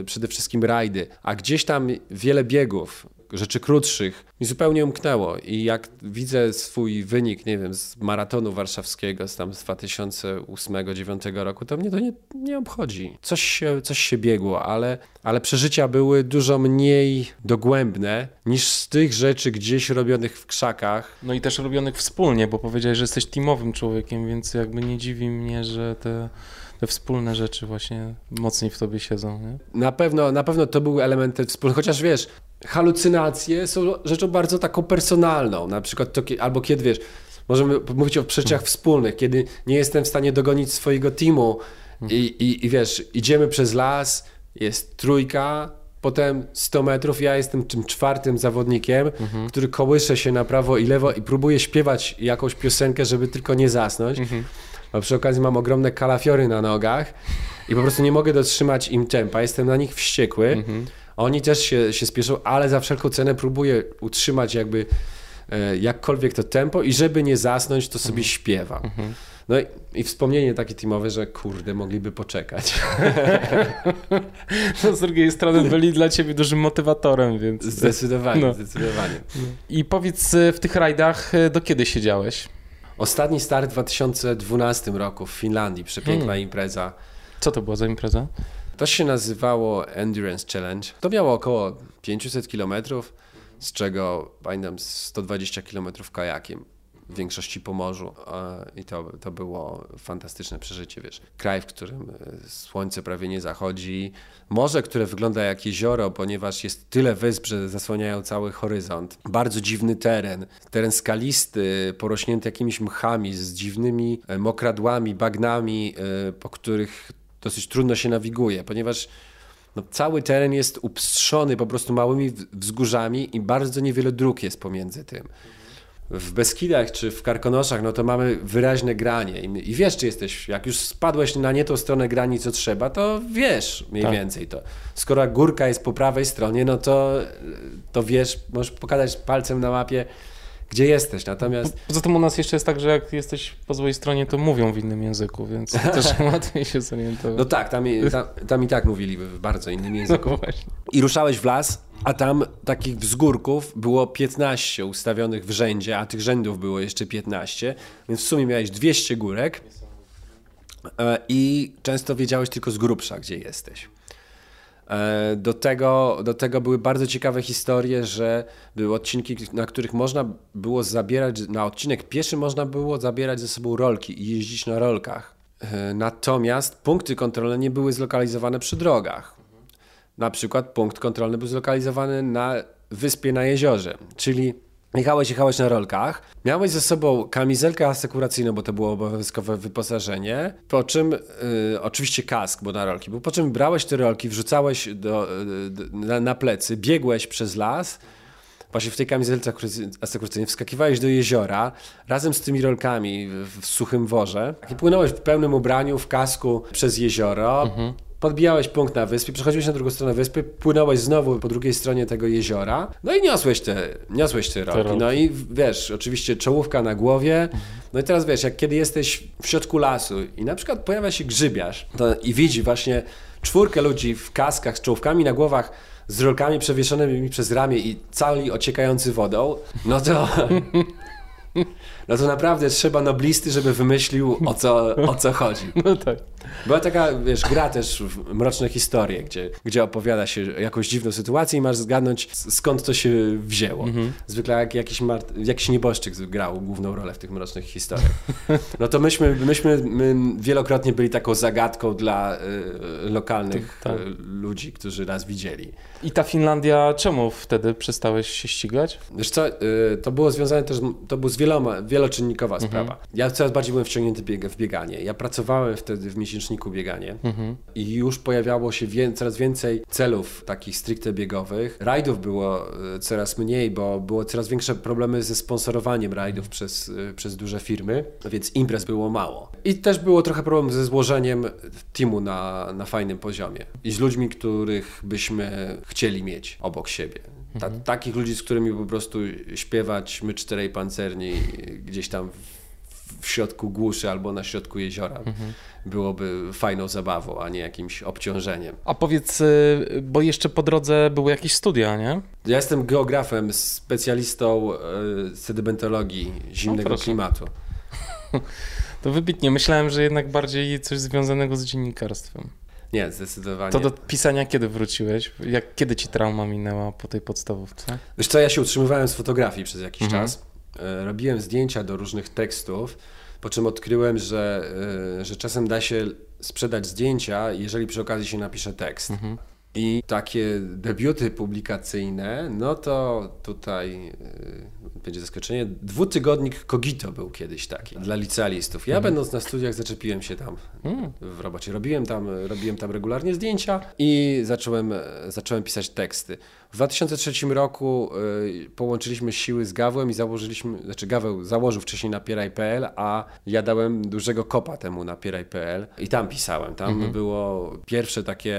[SPEAKER 1] y, przede wszystkim rajdy, a gdzieś tam wiele biegów, rzeczy krótszych mi zupełnie umknęło i jak widzę swój wynik, nie wiem, z maratonu warszawskiego z tam z 2008-2009 roku, to mnie to nie, nie obchodzi. Coś się, coś się biegło, ale, ale przeżycia były dużo mniej dogłębne niż z tych rzeczy gdzieś robionych w krzakach.
[SPEAKER 2] No i też robionych wspólnie, bo powiedziałeś, że jesteś teamowym człowiekiem, więc jakby nie dziwi mnie, że te, te wspólne rzeczy właśnie mocniej w tobie siedzą, nie?
[SPEAKER 1] Na pewno, na pewno to były elementy wspólne, chociaż wiesz, halucynacje są rzeczą bardzo taką personalną, na przykład to, albo kiedy wiesz, możemy mówić o przeżyciach wspólnych, kiedy nie jestem w stanie dogonić swojego teamu i, i, i wiesz, idziemy przez las, jest trójka, potem 100 metrów, ja jestem tym czwartym zawodnikiem, który kołysze się na prawo i lewo i próbuje śpiewać jakąś piosenkę, żeby tylko nie zasnąć. A przy okazji mam ogromne kalafiory na nogach i po prostu nie mogę dotrzymać im tempa. Jestem na nich wściekły. Oni też się, się spieszą, ale za wszelką cenę próbuję utrzymać jakby e, jakkolwiek to tempo i żeby nie zasnąć, to sobie śpiewam. No i, i wspomnienie takie teamowe, że kurde, mogliby poczekać.
[SPEAKER 2] No, z drugiej strony byli dla ciebie dużym motywatorem, więc...
[SPEAKER 1] Zdecydowanie,
[SPEAKER 2] No.
[SPEAKER 1] zdecydowanie.
[SPEAKER 2] I powiedz, y, w tych rajdach y, do kiedy siedziałeś?
[SPEAKER 1] Ostatni start w 2012 roku w Finlandii, przepiękna
[SPEAKER 2] Hmm.
[SPEAKER 1] impreza.
[SPEAKER 2] Co to była za impreza?
[SPEAKER 1] To się nazywało Endurance Challenge. To miało około 500 km, z czego pamiętam 120 km kajakiem. W większości po morzu i to, to było fantastyczne przeżycie, wiesz. Kraj, w którym e, słońce prawie nie zachodzi, morze, które wygląda jak jezioro, ponieważ jest tyle wysp, że zasłaniają cały horyzont. Bardzo dziwny teren, teren skalisty, porośnięty jakimiś mchami, z dziwnymi e, mokradłami, bagnami, e, po których dosyć trudno się nawiguje, ponieważ no, cały teren jest upstrzony po prostu małymi wzgórzami i bardzo niewiele dróg jest pomiędzy tym. W Beskidach czy w Karkonoszach, no to mamy wyraźne granie i, i wiesz, czy jesteś, jak już spadłeś na nie tą stronę grani, co trzeba, to wiesz mniej
[SPEAKER 2] Tak.
[SPEAKER 1] więcej to. Skoro górka jest po prawej stronie, no to, to wiesz, możesz pokazać palcem na mapie, gdzie jesteś, natomiast
[SPEAKER 2] Poza tym u nas jeszcze jest tak, że jak jesteś po złej stronie, to mówią w innym języku, więc też łatwiej się zorientować.
[SPEAKER 1] no tak, tam, i- tam, tam i tak mówili w bardzo innym języku.
[SPEAKER 2] No.
[SPEAKER 1] I ruszałeś w las, a tam takich wzgórków było 15 ustawionych w rzędzie, a tych rzędów było jeszcze 15, więc w sumie miałeś 200 górek e, i często wiedziałeś tylko z grubsza, gdzie jesteś. E, Do tego, do tego były bardzo ciekawe historie, że były odcinki, na których można było zabierać, na odcinek pieszy można było zabierać ze sobą rolki i jeździć na rolkach. E, Natomiast punkty kontrolne nie były zlokalizowane przy drogach. Na przykład punkt kontrolny był zlokalizowany na wyspie na jeziorze, czyli jechałeś, jechałeś na rolkach, miałeś ze sobą kamizelkę asekuracyjną, bo to było obowiązkowe wyposażenie, po czym y, oczywiście kask, bo na rolki był, po czym brałeś te rolki, wrzucałeś y, do, na, na plecy, biegłeś przez las, Właśnie w tej kamizelce asekuracy- asekuracyjnej wskakiwałeś do jeziora razem z tymi rolkami w, w suchym worze. I płynąłeś w pełnym ubraniu, w kasku przez jezioro. Podbijałeś punkt na wyspie, przechodziłeś na drugą stronę wyspy, płynąłeś znowu po drugiej stronie tego jeziora, no i niosłeś te, niosłeś te rolki. No i wiesz, oczywiście czołówka na głowie, no i teraz wiesz, jak kiedy jesteś w środku lasu i na przykład pojawia się grzybiarz to, i widzi właśnie czwórkę ludzi w kaskach z czołówkami na głowach, z rolkami przewieszonymi przez ramię i cali ociekający wodą, no to... No to naprawdę trzeba noblisty, żeby wymyślił o co, o co chodzi.
[SPEAKER 2] No tak.
[SPEAKER 1] Była taka, wiesz, gra też w mroczne historie, gdzie, gdzie opowiada się jakąś dziwną sytuację i masz zgadnąć skąd to się wzięło. Zwykle jak jakiś, mart- jakiś nieboszczyk grał główną rolę w tych mrocznych historiach. No to myśmy, myśmy my wielokrotnie byli taką zagadką dla y, lokalnych
[SPEAKER 2] Tak.
[SPEAKER 1] y, ludzi, którzy nas widzieli.
[SPEAKER 2] I ta Finlandia, czemu wtedy przestałeś się ścigać?
[SPEAKER 1] Wiesz co, y, to było związane też, to był z wieloma, wieloczynnikowa sprawa. Ja coraz bardziej byłem wciągnięty bieg, w bieganie. Ja pracowałem wtedy w miesięczniku bieganie i już pojawiało się wię, coraz więcej celów takich stricte biegowych. Rajdów było y, coraz mniej, bo było coraz większe problemy ze sponsorowaniem rajdów przez, y, przez duże firmy, więc imprez było mało. I też było trochę problem ze złożeniem teamu na, na fajnym poziomie i z ludźmi, których byśmy chcieli mieć obok siebie. Ta, takich ludzi, z którymi po prostu śpiewać my czterej pancerni gdzieś tam w, w środku głuszy albo na środku jeziora byłoby fajną zabawą, a nie jakimś obciążeniem.
[SPEAKER 2] A powiedz, y, bo jeszcze po drodze były jakieś studia, nie?
[SPEAKER 1] Ja jestem geografem, specjalistą e, sedymentologii zimnego
[SPEAKER 2] proszę.
[SPEAKER 1] klimatu.
[SPEAKER 2] To wybitnie. Myślałem, że jednak bardziej coś związanego z dziennikarstwem.
[SPEAKER 1] Nie, zdecydowanie.
[SPEAKER 2] To do pisania kiedy wróciłeś? Jak, kiedy ci trauma minęła po tej podstawówce?
[SPEAKER 1] Wiesz co, ja się utrzymywałem z fotografii przez jakiś
[SPEAKER 2] Mhm.
[SPEAKER 1] czas. E, Robiłem zdjęcia do różnych tekstów, po czym odkryłem, że, e, że czasem da się sprzedać zdjęcia, jeżeli przy okazji się napisze tekst.
[SPEAKER 2] Mhm.
[SPEAKER 1] I takie debiuty publikacyjne, no to tutaj e, będzie zaskoczenie. Dwutygodnik Kogito był kiedyś taki dla licealistów. Ja będąc na studiach zaczepiłem się tam
[SPEAKER 2] Mm.
[SPEAKER 1] w robocie. Robiłem tam, robiłem tam regularnie zdjęcia i zacząłem, zacząłem pisać teksty. W 2003 roku y, połączyliśmy siły z Gawłem i założyliśmy, znaczy Gaweł założył wcześniej na Pieraj.pl, a ja dałem dużego kopa temu na Pieraj.pl i tam pisałem. Tam było pierwsze takie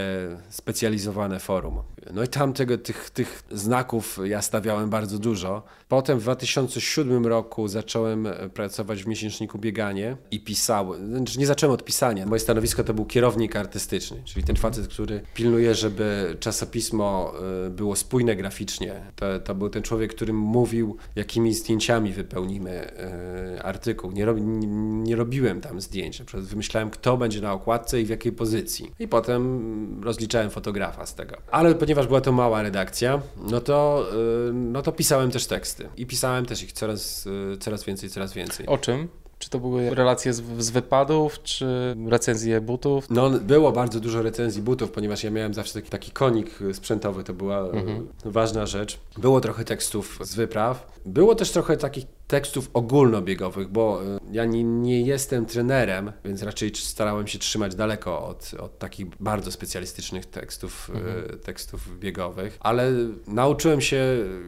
[SPEAKER 1] specjalizowane forum. No i tam tego, tych, tych znaków ja stawiałem bardzo dużo. Potem w 2007 roku zacząłem e, pracować w miesięczniku Bieganie i pisałem, znaczy nie zacząłem od pisania. Moje stanowisko to był kierownik artystyczny, czyli ten facet, który pilnuje, żeby czasopismo e, było spójne graficznie. To, to był ten człowiek, który mówił, jakimi zdjęciami wypełnimy e, artykuł. Nie, nie, nie robiłem tam zdjęć. Na przykład wymyślałem, kto będzie na okładce i w jakiej pozycji. I potem rozliczałem fotografa z tego. Ale ponieważ była to mała redakcja, no to, e, no to pisałem też teksty. I pisałem też ich coraz, e, coraz więcej, coraz więcej.
[SPEAKER 2] O czym? Czy to były relacje z, z wypadów, czy recenzje butów?
[SPEAKER 1] No, było bardzo dużo recenzji butów, ponieważ ja miałem zawsze taki, taki konik sprzętowy, to była e, ważna rzecz. Było trochę tekstów z wypraw. Było też trochę takich tekstów ogólnobiegowych, bo e, ja nie, nie jestem trenerem, więc raczej starałem się trzymać daleko od, od takich bardzo specjalistycznych tekstów, e, tekstów biegowych, ale nauczyłem się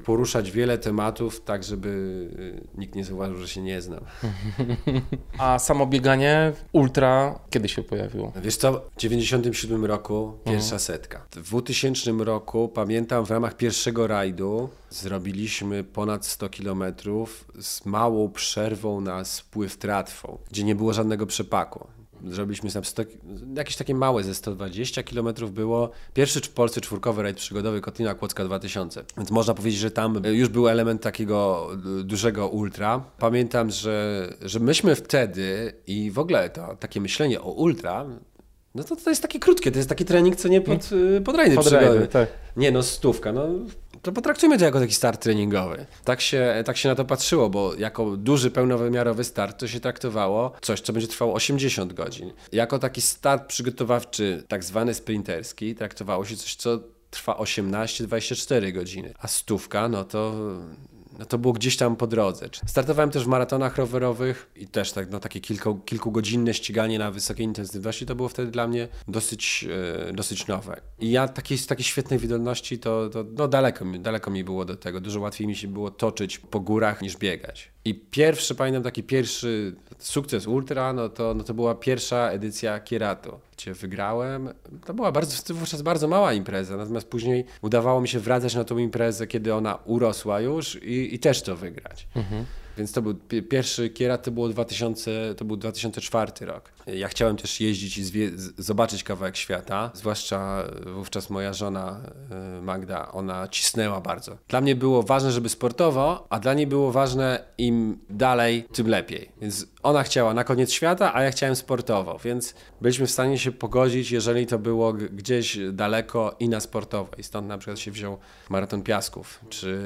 [SPEAKER 1] poruszać wiele tematów tak, żeby e, nikt nie zauważył, że się nie znam.
[SPEAKER 2] A samo bieganie ultra kiedy się pojawiło?
[SPEAKER 1] Wiesz co, w 97 roku pierwsza setka. W 2000 roku, pamiętam, w ramach pierwszego rajdu zrobiliśmy ponad 100 kilometrów z małą przerwą na spływ tratwą, gdzie nie było żadnego przepaku. Zrobiliśmy tam 100, jakieś takie małe ze 120 km było. Pierwszy w Polsce czwórkowy rajd przygodowy Kotlina Kłodzka 2000. Więc można powiedzieć, że tam już był element takiego y, dużego ultra. Pamiętam, że, że myśmy wtedy i w ogóle to takie myślenie o ultra no to, to jest takie krótkie, to jest taki trening, co nie pod, y, pod rajdy
[SPEAKER 2] Pod rajdy, tak.
[SPEAKER 1] Nie no, stówka, no to potraktujmy to jako taki start treningowy. Tak się, tak się na to patrzyło, bo jako duży, pełnowymiarowy start to się traktowało coś, co będzie trwało 80 godzin. Jako taki start przygotowawczy, tak zwany sprinterski, traktowało się coś, co trwa 18-24 godziny. A stówka, no to no to było gdzieś tam po drodze. Startowałem też w maratonach rowerowych i też tak, no, takie kilku, kilkugodzinne ściganie na wysokiej intensywności to było wtedy dla mnie dosyć, e, dosyć nowe. I ja takiej, takiej świetnej wydolności to, to no, daleko, daleko mi było do tego. Dużo łatwiej mi się było toczyć po górach niż biegać. I pierwszy, pamiętam taki pierwszy sukces Ultra, no to, no to była pierwsza edycja Kieratu, gdzie wygrałem. To była bardzo, wówczas bardzo mała impreza, natomiast później udawało mi się wracać na tą imprezę, kiedy ona urosła już i, i też to wygrać. Mhm. Więc to był pierwszy Kierat, to, było 2000, to był 2004 rok. Ja chciałem też jeździć i zobaczyć kawałek świata, zwłaszcza wówczas moja żona e, Magda, ona cisnęła bardzo. Dla mnie było ważne, żeby sportowo, a dla niej było ważne im dalej, tym lepiej. Więc ona chciała na koniec świata, a ja chciałem sportowo, więc byliśmy w stanie się pogodzić, jeżeli to było gdzieś daleko i na sportowo. I stąd na przykład się wziął Maraton Piasków, czy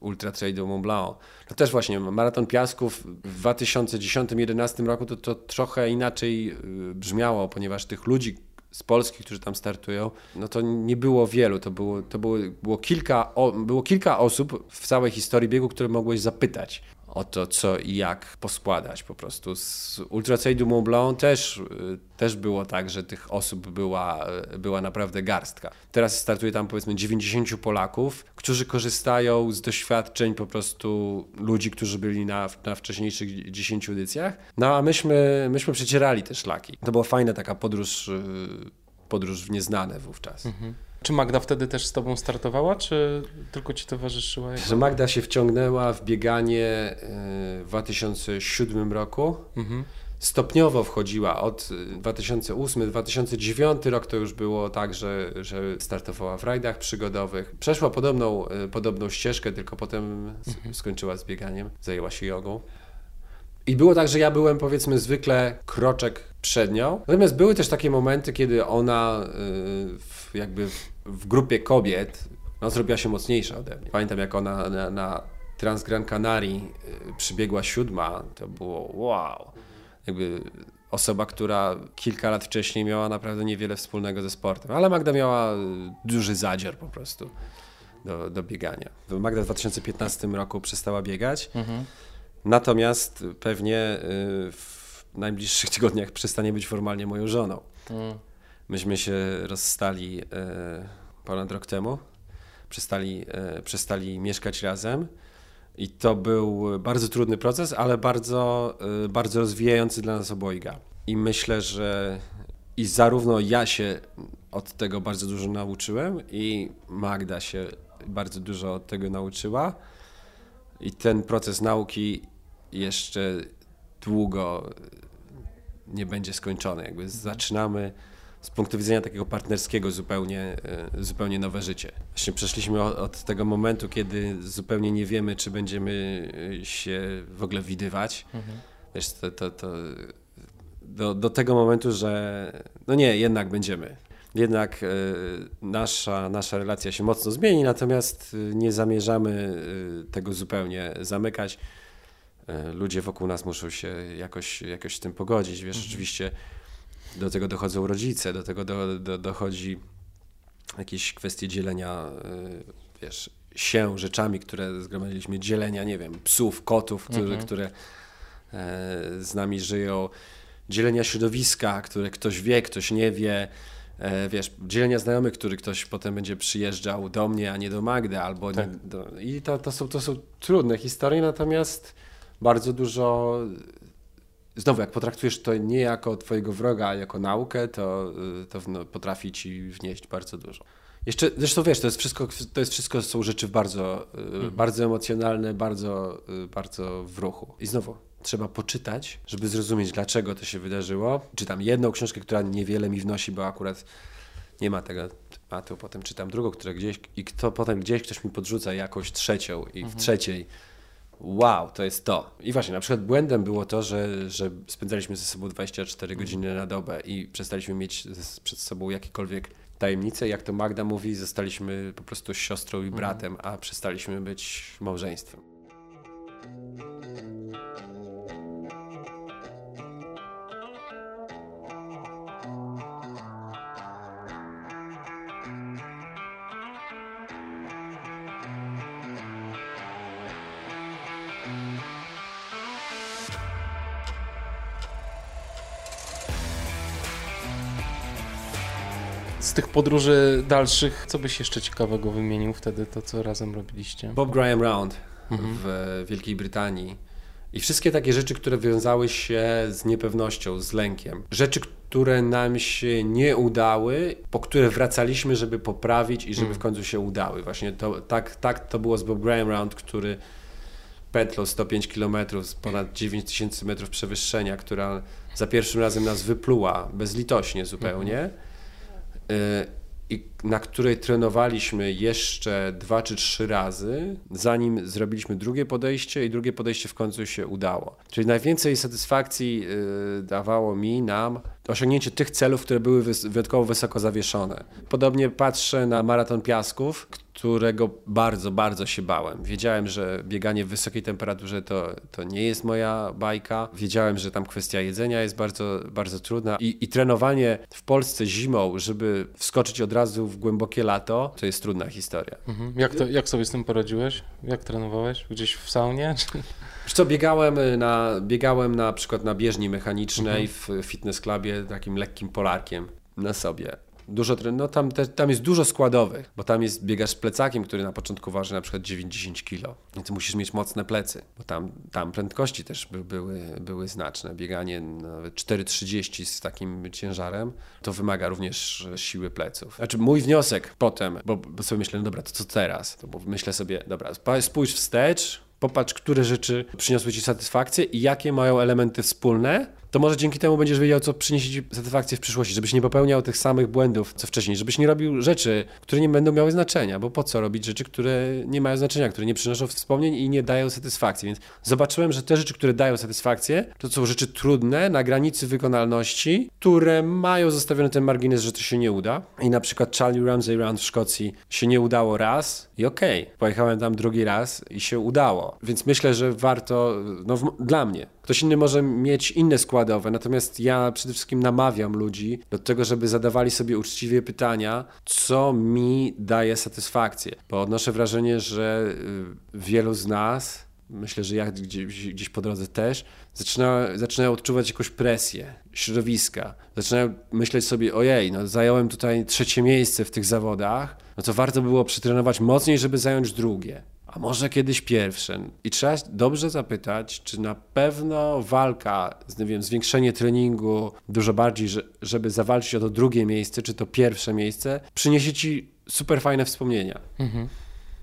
[SPEAKER 1] Ultra Trail de Mont Blanc. To też właśnie Maraton Piasków w 2010-2011 roku to, to trochę inaczej y, brzmiało, ponieważ tych ludzi, z Polski, którzy tam startują, no to nie było wielu. To było, to było, było, kilka, o, było kilka osób w całej historii biegu, które mogłeś zapytać o to, co i jak poskładać po prostu. Z Ultra du Mont Blanc też, y, też było tak, że tych osób była, y, była naprawdę garstka. Teraz startuje tam powiedzmy 90 Polaków, którzy korzystają z doświadczeń po prostu ludzi, którzy byli na, na wcześniejszych 10 edycjach. No a myśmy, myśmy przecierali te szlaki. To była fajna taka podróż, y, podróż w nieznane wówczas. Mhm.
[SPEAKER 2] Czy Magda wtedy też z tobą startowała, czy tylko ci towarzyszyła?
[SPEAKER 1] Że Magda się wciągnęła w bieganie e, w 2007 roku. Mhm. Stopniowo wchodziła od 2008-2009 rok to już było tak, że, że startowała w rajdach przygodowych. Przeszła podobną, e, podobną ścieżkę, tylko potem mhm. skończyła z bieganiem, zajęła się jogą. I było tak, że ja byłem powiedzmy zwykle kroczek przed nią. Natomiast były też takie momenty, kiedy ona y, jakby w grupie kobiet no, zrobiła się mocniejsza ode mnie. Pamiętam jak ona na, na Transgran Canaria y, przybiegła siódma, to było wow. Jakby osoba, która kilka lat wcześniej miała naprawdę niewiele wspólnego ze sportem, ale Magda miała y, duży zadzier po prostu do, do biegania. Magda w 2015 roku przestała biegać. Mhm. Natomiast pewnie w najbliższych tygodniach przestanie być formalnie moją żoną. Mm. Myśmy się rozstali y, ponad rok temu. Przestali, y, przestali mieszkać razem. I to był bardzo trudny proces, ale bardzo, bardzo rozwijający dla nas obojga. I myślę, że i zarówno ja się od tego bardzo dużo nauczyłem, i Magda się bardzo dużo od tego nauczyła. I ten proces nauki jeszcze długo nie będzie skończony. Jakby zaczynamy z punktu widzenia takiego partnerskiego zupełnie, e, zupełnie nowe życie. Właśnie przeszliśmy od, tego momentu, kiedy zupełnie nie wiemy, czy będziemy e, się w ogóle widywać. Mhm. Wiesz, to, to, to do, do tego momentu, że no nie, jednak będziemy. Jednak y, nasza, nasza relacja się mocno zmieni, natomiast nie zamierzamy tego zupełnie zamykać. E, ludzie wokół nas muszą się jakoś, jakoś z tym pogodzić. Wiesz, mhm. oczywiście do tego dochodzą rodzice, do tego do, do, dochodzi jakieś kwestie dzielenia, e, wiesz, się rzeczami, które zgromadziliśmy, dzielenia, nie wiem, psów, kotów, które, mhm. które e, z nami żyją, dzielenia środowiska, które ktoś wie, ktoś nie wie, wiesz, dzielenia znajomych, który ktoś potem będzie przyjeżdżał do mnie, a nie do Magdy, albo tak. nie, do, i to, to, są, to są trudne historie, natomiast bardzo dużo. Znowu, jak potraktujesz to nie jako twojego wroga, a jako naukę, to, to no, potrafi ci wnieść bardzo dużo. Jeszcze, zresztą wiesz, to jest wszystko, to jest wszystko są rzeczy bardzo, mhm. bardzo emocjonalne, bardzo, bardzo w ruchu. I znowu, trzeba poczytać, żeby zrozumieć, dlaczego to się wydarzyło. Czytam jedną książkę, która niewiele mi wnosi, bo akurat nie ma tego tematu. Potem czytam drugą, która gdzieś, i kto, potem gdzieś ktoś mi podrzuca jakąś trzecią, i mhm. w trzeciej wow, to jest to. I właśnie, na przykład błędem było to, że, że spędzaliśmy ze sobą 24 godziny na dobę i przestaliśmy mieć przed sobą jakiekolwiek tajemnice. Jak to Magda mówi, zostaliśmy po prostu siostrą i bratem, a przestaliśmy być małżeństwem.
[SPEAKER 2] Z tych podróży dalszych, co byś jeszcze ciekawego wymienił wtedy, to co razem robiliście?
[SPEAKER 1] Bob Graham Round mhm. w Wielkiej Brytanii. I wszystkie takie rzeczy, które wiązały się z niepewnością, z lękiem. Rzeczy, które nam się nie udały, po które wracaliśmy, żeby poprawić i żeby mm. w końcu się udały. Właśnie to, tak, tak to było z Bob Graham Round, który petlą 105 km, ponad 9000 metrów przewyższenia, która za pierwszym razem nas wypluła bezlitośnie zupełnie. Mm i na której trenowaliśmy jeszcze dwa czy trzy razy, zanim zrobiliśmy drugie podejście i drugie podejście w końcu się udało. Czyli najwięcej satysfakcji y, dawało mi, nam osiągnięcie tych celów, które były wyjątkowo wysoko zawieszone. Podobnie patrzę na maraton piasków, którego bardzo, bardzo się bałem. Wiedziałem, że bieganie w wysokiej temperaturze to, to nie jest moja bajka. Wiedziałem, że tam kwestia jedzenia jest bardzo, bardzo trudna I, i trenowanie w Polsce zimą, żeby wskoczyć od razu w głębokie lato, to jest trudna historia.
[SPEAKER 2] Mhm. Jak, to, jak sobie z tym poradziłeś? Jak trenowałeś? Gdzieś w saunie?
[SPEAKER 1] Wiesz co, biegałem na, biegałem na przykład na bieżni mechanicznej mhm. w fitness clubie takim lekkim polarkiem na sobie dużo, no tam, te, tam jest dużo składowych, bo tam jest biegasz z plecakiem, który na początku waży na przykład 9-10 kg. Więc musisz mieć mocne plecy, bo tam, tam prędkości też by, były, były znaczne. Bieganie nawet 4,30 z takim ciężarem, to wymaga również siły pleców. Znaczy mój wniosek potem, bo, bo sobie myślę, no dobra, to co teraz? To myślę sobie, dobra, spójrz wstecz, popatrz, które rzeczy przyniosły ci satysfakcję i jakie mają elementy wspólne, to może dzięki temu będziesz wiedział, co przyniesie ci satysfakcję w przyszłości, żebyś nie popełniał tych samych błędów, co wcześniej, żebyś nie robił rzeczy, które nie będą miały znaczenia, bo po co robić rzeczy, które nie mają znaczenia, które nie przynoszą wspomnień i nie dają satysfakcji. Więc zobaczyłem, że te rzeczy, które dają satysfakcję, to są rzeczy trudne, na granicy wykonalności, które mają zostawiony ten margines, że to się nie uda. I na przykład Charlie Ramsey Round w Szkocji się nie udało raz i okej, okay, pojechałem tam drugi raz i się udało. Więc myślę, że warto, no w, dla mnie, Ktoś inny może mieć inne składowe, natomiast ja przede wszystkim namawiam ludzi do tego, żeby zadawali sobie uczciwie pytania, co mi daje satysfakcję. Bo odnoszę wrażenie, że y, wielu z nas, myślę, że ja gdzieś, gdzieś po drodze też, zaczyna, zaczynają odczuwać jakąś presję środowiska. Zaczynają myśleć sobie, ojej, no zająłem tutaj trzecie miejsce w tych zawodach, no to warto było przetrenować mocniej, żeby zająć drugie a może kiedyś pierwsze. I trzeba dobrze zapytać, czy na pewno walka, nie wiem, zwiększenie treningu dużo bardziej, żeby zawalczyć o to drugie miejsce, czy to pierwsze miejsce, przyniesie ci super fajne wspomnienia. Mhm.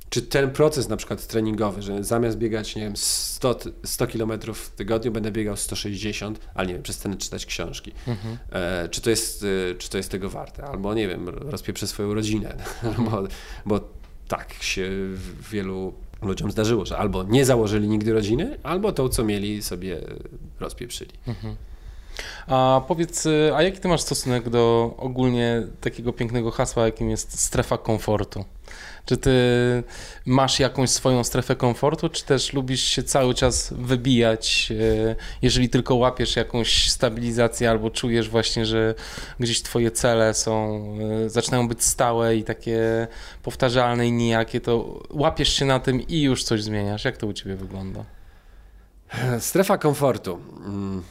[SPEAKER 1] Czy ten proces na przykład treningowy, że zamiast biegać, nie wiem, 100, 100 km w tygodniu, będę biegał 160, ale nie wiem, przestanę czytać książki. Mhm. E, czy, to jest, e, czy to jest tego warte? Albo, nie wiem, rozpieprzę swoją rodzinę, mhm. bo, bo tak się wielu ludziom zdarzyło, że albo nie założyli nigdy rodziny, albo to, co mieli, sobie rozpieprzyli. Mhm.
[SPEAKER 2] A powiedz, a jaki ty masz stosunek do ogólnie takiego pięknego hasła, jakim jest strefa komfortu? Czy ty masz jakąś swoją strefę komfortu, czy też lubisz się cały czas wybijać, e, jeżeli tylko łapiesz jakąś stabilizację albo czujesz właśnie, że gdzieś twoje cele są, e, zaczynają być stałe i takie powtarzalne i nijakie, to łapiesz się na tym i już coś zmieniasz. Jak to u ciebie wygląda?
[SPEAKER 1] Strefa komfortu. Mm,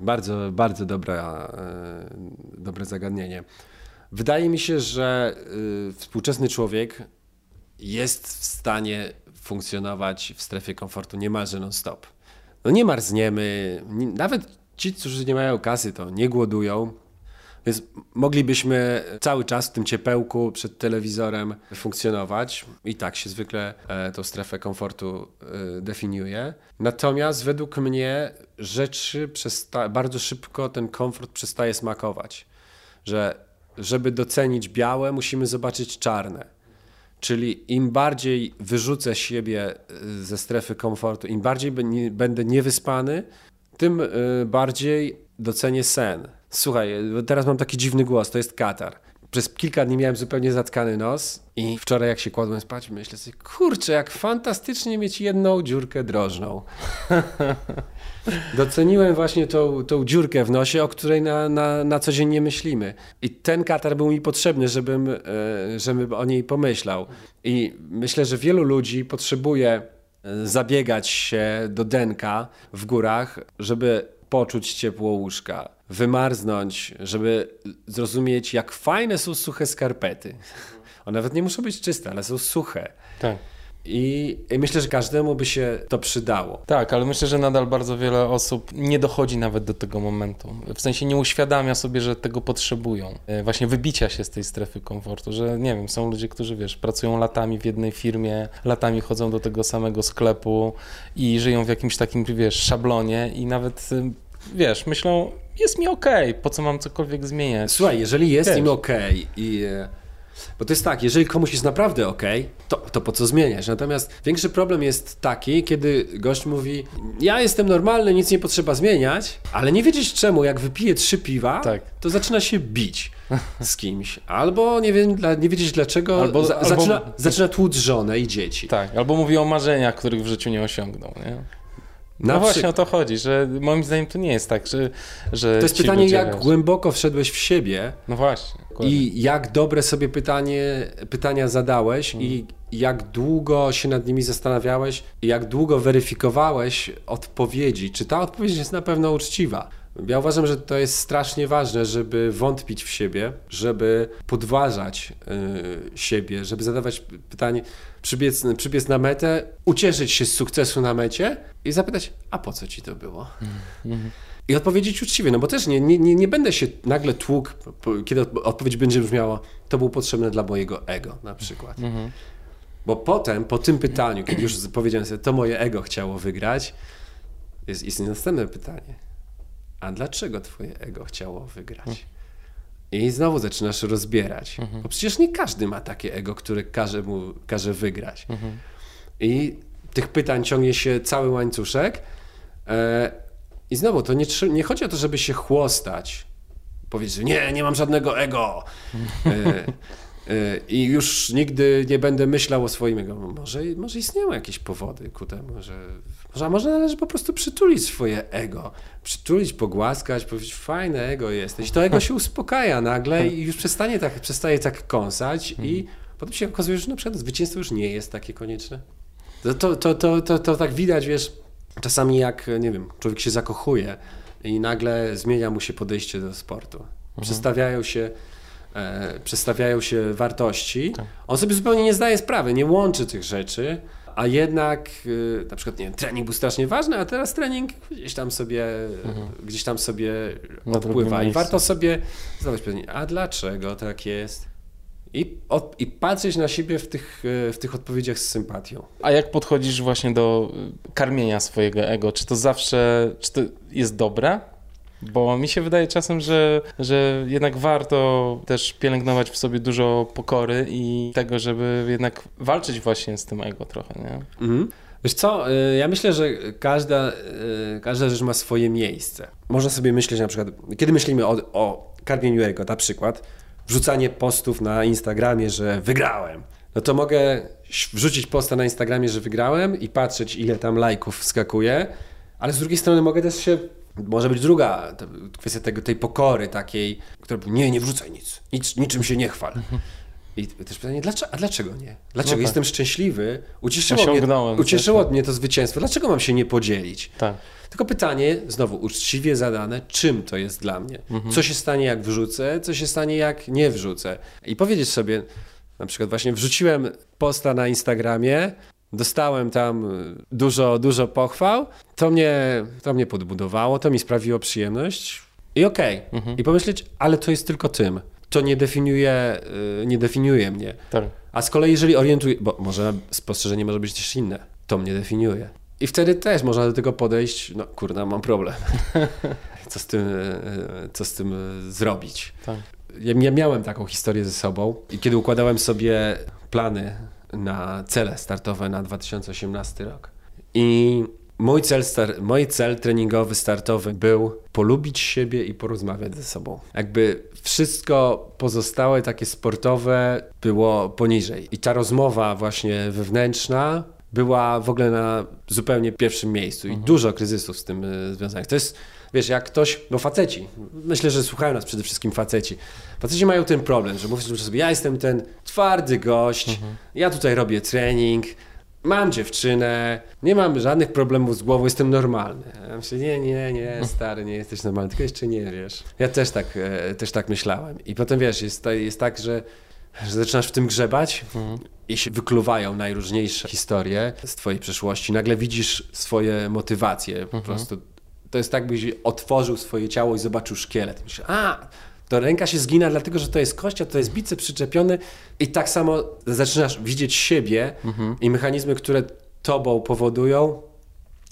[SPEAKER 1] bardzo, bardzo dobra, e, dobre zagadnienie. Wydaje mi się, że współczesny człowiek jest w stanie funkcjonować w strefie komfortu niemalże non-stop. No nie marzniemy, nawet ci, którzy nie mają kasy, to nie głodują, więc moglibyśmy cały czas w tym ciepełku przed telewizorem funkcjonować i tak się zwykle e, tą strefę komfortu e, definiuje. Natomiast według mnie rzeczy bardzo szybko ten komfort przestaje smakować, że żeby docenić białe, musimy zobaczyć czarne. Czyli im bardziej wyrzucę siebie y, ze strefy komfortu, im bardziej będę niewyspany, tym y, bardziej docenię sen. Słuchaj, teraz mam taki dziwny głos, to jest katar. Przez kilka dni miałem zupełnie zatkany nos i wczoraj jak się kładłem spać, myślę sobie, kurczę, jak fantastycznie mieć jedną dziurkę drożną. Doceniłem właśnie tą, tą dziurkę w nosie, o której na, na, na co dzień nie myślimy. I ten katar był mi potrzebny, żebym, e, żebym o niej pomyślał. I myślę, że wielu ludzi potrzebuje e, zabiegać się do denka w górach, żeby poczuć ciepło łóżka, wymarznąć, żeby zrozumieć, jak fajne są suche skarpety. One nawet nie muszą być czyste, ale są suche. Tak. I, myślę, że każdemu by się to przydało.
[SPEAKER 2] Tak, ale myślę, że nadal bardzo wiele osób nie dochodzi nawet do tego momentu. W sensie nie uświadamia sobie, że tego potrzebują. E, Właśnie wybicia się z tej strefy komfortu, że nie wiem, są ludzie, którzy wiesz, pracują latami w jednej firmie, latami chodzą do tego samego sklepu i żyją w jakimś takim, wiesz, szablonie i nawet y, wiesz, myślą, jest mi okej, po co mam cokolwiek zmieniać.
[SPEAKER 1] Słuchaj, jeżeli jest
[SPEAKER 2] Wiesz.
[SPEAKER 1] im okej i... Bo to jest tak, jeżeli komuś jest naprawdę okej, to, to po co zmieniać? Natomiast większy problem jest taki, kiedy gość mówi, ja jestem normalny, nic nie potrzeba zmieniać, ale nie wiedzieć czemu, jak wypije trzy piwa,
[SPEAKER 2] Tak.
[SPEAKER 1] to zaczyna się bić z kimś. Albo nie, wiem, dla, nie wiedzieć dlaczego,
[SPEAKER 2] Albo-
[SPEAKER 1] za,
[SPEAKER 2] albo-
[SPEAKER 1] zaczyna, zaczyna tłuc żonę i dzieci.
[SPEAKER 2] Tak, albo mówi o marzeniach, których w życiu nie osiągnął, nie? No
[SPEAKER 1] Na
[SPEAKER 2] właśnie
[SPEAKER 1] przy-
[SPEAKER 2] o to chodzi, że moim zdaniem to nie jest tak, że, że
[SPEAKER 1] To jest pytanie, jak
[SPEAKER 2] wiesz-
[SPEAKER 1] głęboko wszedłeś w siebie
[SPEAKER 2] No właśnie.
[SPEAKER 1] i jak dobre sobie pytanie, pytania zadałeś i jak długo się nad nimi zastanawiałeś i jak długo weryfikowałeś odpowiedzi, czy ta odpowiedź jest na pewno uczciwa. Ja uważam, że to jest strasznie ważne, żeby wątpić w siebie, żeby podważać y, siebie, żeby zadawać pytanie, przybiec, przybiec na metę, ucieszyć się z sukcesu na mecie i zapytać, a po co ci to było? I odpowiedzieć uczciwie, no bo też nie, nie, nie, nie będę się nagle tłukł, kiedy odpo- odpowiedź będzie brzmiała, to był potrzebne dla mojego ego na przykład. Bo potem, po tym pytaniu, kiedy już powiedziałem sobie, to moje ego chciało wygrać, jest, jest następne pytanie. A dlaczego twoje ego chciało wygrać? I znowu zaczynasz rozbierać. Bo przecież nie każdy ma takie ego, które każe mu każe wygrać. I tych pytań ciągnie się cały łańcuszek. E, I znowu, to nie, nie chodzi o to, żeby się chłostać. Powiedzieć, że nie, nie mam żadnego ego. E, e, I już nigdy nie będę myślał o swoim ego. Może, może istnieją jakieś powody ku temu, że może, może należy po prostu przytulić swoje ego. Przytulić, pogłaskać, powiedzieć, fajne ego jesteś. To ego się uspokaja nagle i już przestanie tak, przestaje tak kąsać i potem się okazuje, że na przykład zwycięstwo już nie jest takie konieczne. To, to, to, to, to, to tak widać, wiesz, czasami jak, nie wiem, człowiek się zakochuje i nagle zmienia mu się podejście do sportu. Przestawiają się, e, przestawiają się wartości. On sobie zupełnie nie zdaje sprawy, nie łączy tych rzeczy, a jednak y, na przykład, nie wiem, trening był strasznie ważny, a teraz trening gdzieś tam sobie, gdzieś tam sobie
[SPEAKER 2] Na
[SPEAKER 1] odpływa i warto sobie zadać pytanie, a dlaczego tak jest? I, od, I patrzeć na siebie w tych, e, w tych odpowiedziach z sympatią.
[SPEAKER 2] A jak podchodzisz właśnie do y, karmienia swojego ego? Czy to zawsze, czy to jest dobre? Bo mi się wydaje czasem, że, że jednak warto też pielęgnować w sobie dużo pokory i tego, żeby jednak walczyć właśnie z tym ego trochę, nie?
[SPEAKER 1] Mhm. Wiesz co, y, ja myślę, że każda, y, każda rzecz ma swoje miejsce. Można sobie myśleć na przykład, kiedy myślimy o, o karmieniu ego, na przykład wrzucanie postów na Instagramie, że wygrałem, no to mogę wrzucić posta na Instagramie, że wygrałem i patrzeć ile tam lajków wskakuje, ale z drugiej strony mogę też się, może być druga to kwestia tego, tej pokory takiej, która mówi, nie, nie wrzucaj nic, nic niczym się nie chwal. I też pytanie, dlaczego, a dlaczego nie? Dlaczego
[SPEAKER 2] tak.
[SPEAKER 1] jestem szczęśliwy? Ucieszyło, mnie, ucieszyło mnie to zwycięstwo. Dlaczego mam się nie podzielić?
[SPEAKER 2] Tak.
[SPEAKER 1] Tylko pytanie, znowu uczciwie zadane, czym to jest dla mnie? Co się stanie, jak wrzucę? Co się stanie, jak nie wrzucę? I powiedzieć sobie, na przykład właśnie wrzuciłem posta na Instagramie, dostałem tam y, dużo, dużo pochwał, to mnie, to mnie podbudowało, to mi sprawiło przyjemność i okej. I pomyśleć, ale to jest tylko tym. To nie definiuje, y, nie definiuje mnie.
[SPEAKER 2] Tak.
[SPEAKER 1] A z kolei, jeżeli orientuje, bo może spostrzeżenie może być też inne, to mnie definiuje. I wtedy też można do tego podejść, no kurna, mam problem. Co z tym, e, co z tym zrobić?
[SPEAKER 2] Tak.
[SPEAKER 1] Ja miałem taką historię ze sobą i kiedy układałem sobie plany na cele startowe na 2018 rok i mój cel, star, mój cel treningowy, startowy był polubić siebie i porozmawiać ze sobą. Jakby wszystko pozostałe, takie sportowe, było poniżej. I ta rozmowa właśnie wewnętrzna była w ogóle na zupełnie pierwszym miejscu i dużo kryzysów z tym y, związanych. To jest, wiesz, jak ktoś, bo faceci, myślę, że słuchają nas przede wszystkim faceci. Faceci mają ten problem, że mówią sobie, ja jestem ten twardy gość, ja tutaj robię trening, mam dziewczynę, nie mam żadnych problemów z głową, jestem normalny. Ja myślę, nie, nie, nie, stary, nie jesteś normalny, tylko jeszcze nie wiesz. Ja też tak, e, też tak myślałem. I potem wiesz, jest, jest tak, że że zaczynasz w tym grzebać i się wykluwają najróżniejsze historie z twojej przeszłości. Nagle widzisz swoje motywacje. Po prostu to jest tak, byś otworzył swoje ciało i zobaczył szkielet. Myślisz, a, to ręka się zgina dlatego, że to jest kość, a to jest bicep przyczepiony i tak samo zaczynasz widzieć siebie i mechanizmy, które tobą powodują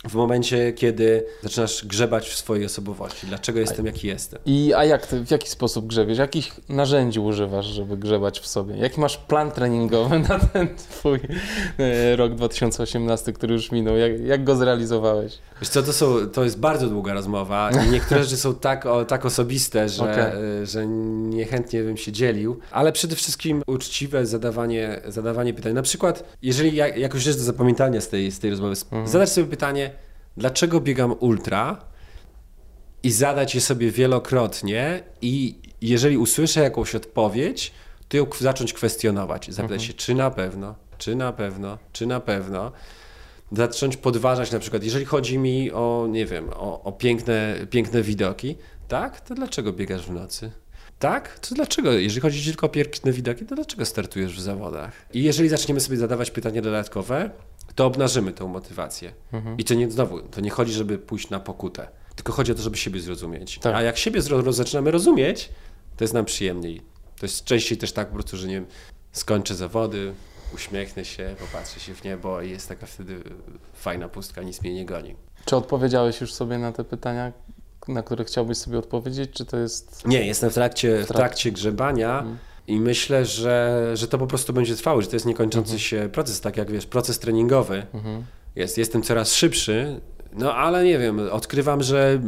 [SPEAKER 1] w momencie, kiedy zaczynasz grzebać w swojej osobowości. Dlaczego jestem, jaki jestem.
[SPEAKER 2] I a jak ty, w jaki sposób grzebiesz? Jakich narzędzi używasz, żeby grzebać w sobie? Jaki masz plan treningowy na ten twój e, rok 2018, który już minął? Jak, jak go zrealizowałeś?
[SPEAKER 1] Wiesz co, to, są, to jest bardzo długa rozmowa i niektóre rzeczy są tak, o, tak osobiste, że,
[SPEAKER 2] Okej.
[SPEAKER 1] y, że niechętnie bym się dzielił, ale przede wszystkim uczciwe zadawanie, zadawanie pytań. Na przykład, jeżeli ja, jakąś rzecz do zapamiętania z tej, z tej rozmowy, zadać sobie pytanie, dlaczego biegam ultra i zadać je sobie wielokrotnie i jeżeli usłyszę jakąś odpowiedź, to ją zacząć kwestionować. Zapytać się, czy na pewno, czy na pewno, czy na pewno zacząć podważać na przykład, jeżeli chodzi mi o, nie wiem, o, o piękne, piękne widoki, tak, to dlaczego biegasz w nocy? Tak? To dlaczego, jeżeli chodzi tylko o piękne widoki, to dlaczego startujesz w zawodach? I jeżeli zaczniemy sobie zadawać pytania dodatkowe, to obnażymy tą motywację. I to nie, znowu, to nie chodzi, żeby pójść na pokutę, tylko chodzi o to, żeby siebie zrozumieć.
[SPEAKER 2] Tak.
[SPEAKER 1] A jak siebie zro, zaczynamy rozumieć, to jest nam przyjemniej. To jest częściej też tak po prostu, że nie wiem, skończę zawody, uśmiechnę się, popatrzę się w niebo i jest taka wtedy fajna pustka, nic mnie nie goni.
[SPEAKER 2] Czy odpowiedziałeś już sobie na te pytania, na które chciałbyś sobie odpowiedzieć, czy to jest...
[SPEAKER 1] Nie, jestem w trakcie, w
[SPEAKER 2] trak-
[SPEAKER 1] trakcie grzebania i myślę, że, że to po prostu będzie trwało, że to jest niekończący się proces, tak jak wiesz, proces treningowy. Jest, jestem coraz szybszy, no ale nie wiem, odkrywam, że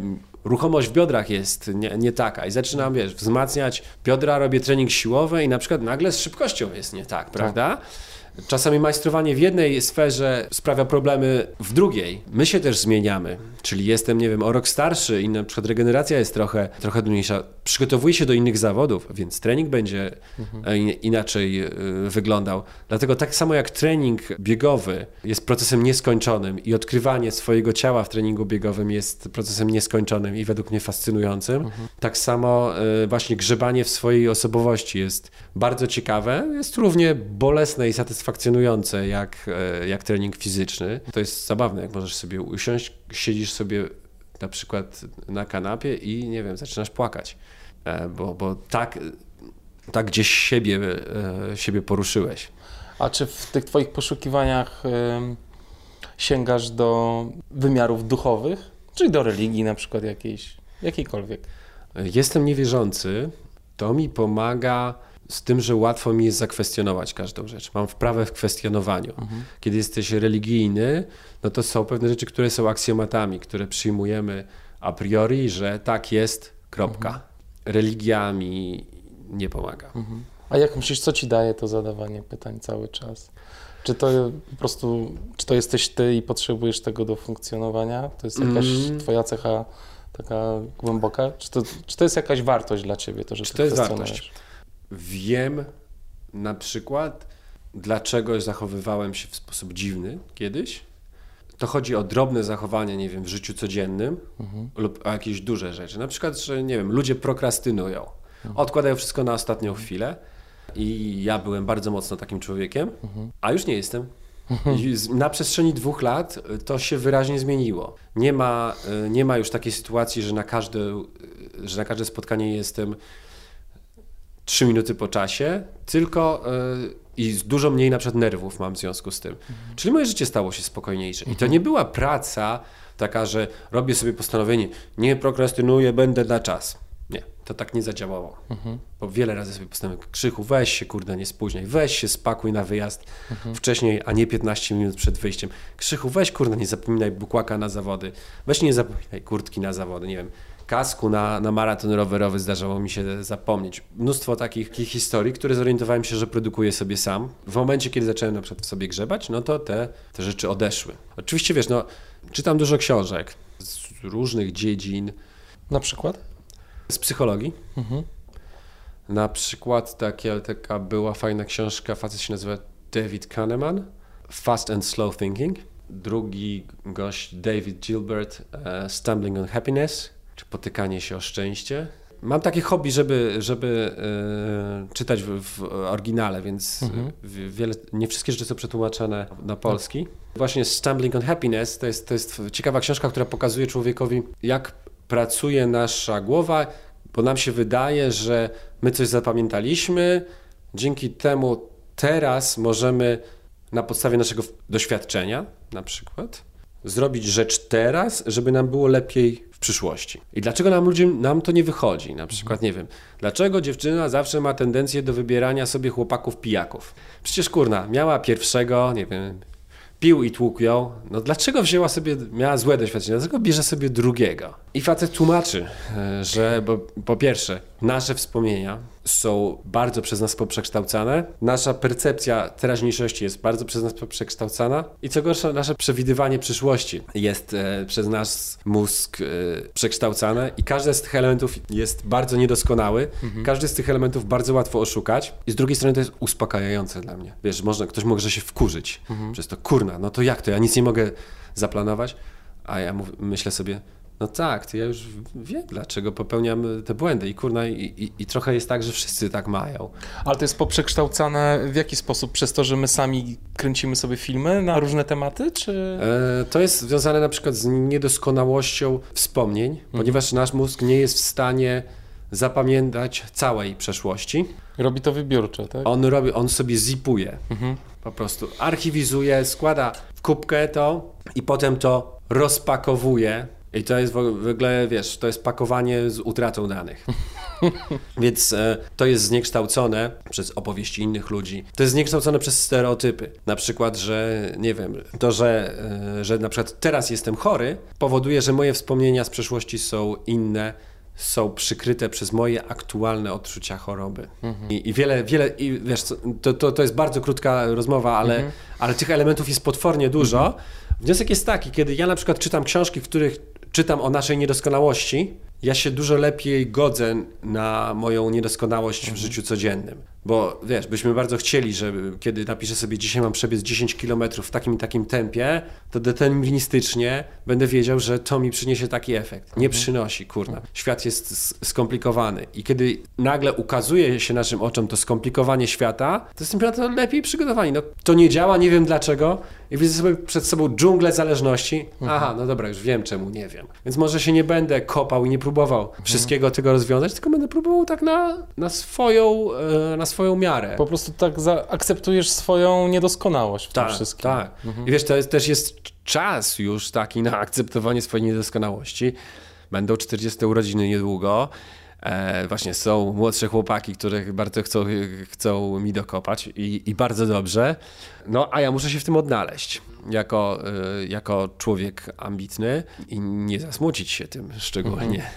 [SPEAKER 1] ruchomość w biodrach jest nie, nie taka i zaczynam, wiesz, wzmacniać biodra, robię trening siłowy i na przykład nagle z szybkością jest nie tak, prawda? Czasami majstrowanie w jednej sferze sprawia problemy w drugiej. My się też zmieniamy, czyli jestem, nie wiem, o rok starszy i na przykład regeneracja jest trochę, trochę trudniejsza. Przygotowuję się do innych zawodów, więc trening będzie e, in- inaczej e, wyglądał. Dlatego tak samo jak trening biegowy jest procesem nieskończonym i odkrywanie swojego ciała w treningu biegowym jest procesem nieskończonym i według mnie fascynującym, tak samo e, właśnie grzebanie w swojej osobowości jest bardzo ciekawe, jest równie bolesne i satysfakcjonujące jak, e, jak trening fizyczny. To jest zabawne, jak możesz sobie usiąść, siedzisz sobie na przykład na kanapie i nie wiem, zaczynasz płakać, e, bo, bo tak, tak gdzieś siebie, e, siebie poruszyłeś.
[SPEAKER 2] A czy w tych twoich poszukiwaniach sięgasz do wymiarów duchowych, czyli do religii na przykład jakiejś, jakiejkolwiek?
[SPEAKER 1] Jestem niewierzący, to mi pomaga z tym, że łatwo mi jest zakwestionować każdą rzecz. Mam wprawę w kwestionowaniu. Kiedy jesteś religijny, no to są pewne rzeczy, które są aksjomatami, które przyjmujemy a priori, że tak jest, kropka. Religia mi nie pomaga.
[SPEAKER 2] A jak myślisz, co ci daje to zadawanie pytań cały czas? Czy to po prostu, czy to jesteś ty i potrzebujesz tego do funkcjonowania? To jest jakaś
[SPEAKER 1] Mm.
[SPEAKER 2] twoja cecha taka głęboka? Czy to, czy to jest jakaś wartość dla ciebie, to, że
[SPEAKER 1] Czy to jest wartość? Wiem na przykład, dlaczego zachowywałem się w sposób dziwny kiedyś. To chodzi o drobne zachowania, nie wiem, w życiu codziennym lub o jakieś duże rzeczy. Na przykład, że nie wiem, ludzie prokrastynują, odkładają wszystko na ostatnią chwilę i ja byłem bardzo mocno takim człowiekiem, a już nie jestem. Z- na przestrzeni dwóch lat to się wyraźnie zmieniło. Nie ma, y, nie ma już takiej sytuacji, że na każde, y, że na każde spotkanie jestem trzy minuty po czasie, tylko y, i z dużo mniej na przykład nerwów mam w związku z tym. Czyli moje życie stało się spokojniejsze. I to nie była praca taka, że robię sobie postanowienie, nie prokrastynuję, będę na czas. Nie, to tak nie zadziałało. Bo wiele razy sobie postanowiłem, Krzychu, weź się kurde, nie spóźniaj, weź się spakuj na wyjazd wcześniej, a nie 15 minut przed wyjściem. Krzychu, weź kurde, nie zapominaj bukłaka na zawody, weź nie zapominaj kurtki na zawody, nie wiem, kasku na, na maraton rowerowy zdarzało mi się zapomnieć. Mnóstwo takich, takich historii, które zorientowałem się, że produkuję sobie sam. W momencie, kiedy zacząłem na przykład w sobie grzebać, no to te, te rzeczy odeszły. Oczywiście, wiesz, no, czytam dużo książek z różnych dziedzin,
[SPEAKER 2] Na przykład?
[SPEAKER 1] z psychologii. Na przykład takie, taka była fajna książka, facet się nazywa David Kahneman, Fast and Slow Thinking. Drugi gość, David Gilbert, e, Stumbling on Happiness, czy Potykanie się o szczęście. mam takie hobby, żeby, żeby e, czytać w, w oryginale, więc
[SPEAKER 2] Mhm.
[SPEAKER 1] w- wiele, nie wszystkie rzeczy są przetłumaczone na polski. Właśnie Stumbling on Happiness to jest, to jest ciekawa książka, która pokazuje człowiekowi, jak pracuje nasza głowa, bo nam się wydaje, że my coś zapamiętaliśmy, dzięki temu teraz możemy na podstawie naszego doświadczenia na przykład zrobić rzecz teraz, żeby nam było lepiej w przyszłości. I dlaczego nam ludzie, nam to nie wychodzi? Na przykład, nie wiem, dlaczego dziewczyna zawsze ma tendencję do wybierania sobie chłopaków pijaków? Przecież kurna, miała pierwszego, nie wiem, pił i tłukł ją. No dlaczego wzięła sobie, miała złe doświadczenie, dlaczego bierze sobie drugiego? I facet tłumaczy, e, że bo, po pierwsze, nasze wspomnienia są bardzo przez nas poprzekształcane, nasza percepcja teraźniejszości jest bardzo przez nas poprzekształcana. I co gorsza, nasze przewidywanie przyszłości jest e, przez nasz mózg e, przekształcane. I każdy z tych elementów jest bardzo niedoskonały, każdy z tych elementów bardzo łatwo oszukać. I z drugiej strony to jest uspokajające dla mnie. Wiesz, można, ktoś może się wkurzyć przez to, kurna, no to jak to, ja nic nie mogę zaplanować, a ja mów, myślę sobie, no tak, to ja już wiem, dlaczego popełniam te błędy i kurna, i, i, i trochę jest tak, że wszyscy tak mają.
[SPEAKER 2] Ale to jest poprzekształcane w jaki sposób? Przez to, że my sami kręcimy sobie filmy na różne tematy, czy...
[SPEAKER 1] E, To jest związane na przykład z niedoskonałością wspomnień, ponieważ nasz mózg nie jest w stanie zapamiętać całej przeszłości.
[SPEAKER 2] Robi to wybiórczo, tak?
[SPEAKER 1] On robi, on sobie zipuje,
[SPEAKER 2] Mhm.
[SPEAKER 1] po prostu archiwizuje, składa w kubkę to i potem to rozpakowuje. I to jest w ogóle, wiesz, to jest pakowanie z utratą danych. Więc e, to jest zniekształcone przez opowieści innych ludzi. To jest zniekształcone przez stereotypy. Na przykład, że nie wiem, to, że, e, że na przykład teraz jestem chory, powoduje, że moje wspomnienia z przeszłości są inne, są przykryte przez moje aktualne odczucia choroby. I, I wiele, wiele, i wiesz, to, to, to jest bardzo krótka rozmowa, ale, ale tych elementów jest potwornie dużo. Wniosek jest taki, kiedy ja na przykład czytam książki, w których czytam o naszej niedoskonałości, ja się dużo lepiej godzę na moją niedoskonałość w życiu codziennym. Bo wiesz, byśmy bardzo chcieli, żeby kiedy napiszę sobie dzisiaj mam przebiec 10 km w takim i takim tempie, to deterministycznie będę wiedział, że to mi przyniesie taki efekt. Nie przynosi, kurna. Świat jest skomplikowany. I kiedy nagle ukazuje się naszym oczom to skomplikowanie świata, to jesteśmy na to lepiej przygotowani. No, to nie działa, nie wiem dlaczego. I widzę sobie przed sobą dżunglę zależności. Aha, no dobra, już wiem czemu, nie wiem. Więc może się nie będę kopał i nie próbował wszystkiego tego rozwiązać, tylko będę próbował tak na, na, swoją, e, na swoją miarę.
[SPEAKER 2] Po prostu tak zaakceptujesz swoją niedoskonałość w tym
[SPEAKER 1] Tak,
[SPEAKER 2] wszystkim.
[SPEAKER 1] tak. I wiesz, to jest, też jest czas już taki na akceptowanie swojej niedoskonałości. Będą 40 urodziny niedługo. E, właśnie są młodsze chłopaki, które bardzo chcą, chcą mi dokopać i, i bardzo dobrze. No, a ja muszę się w tym odnaleźć jako, e, jako człowiek ambitny i nie zasmucić się tym szczególnie.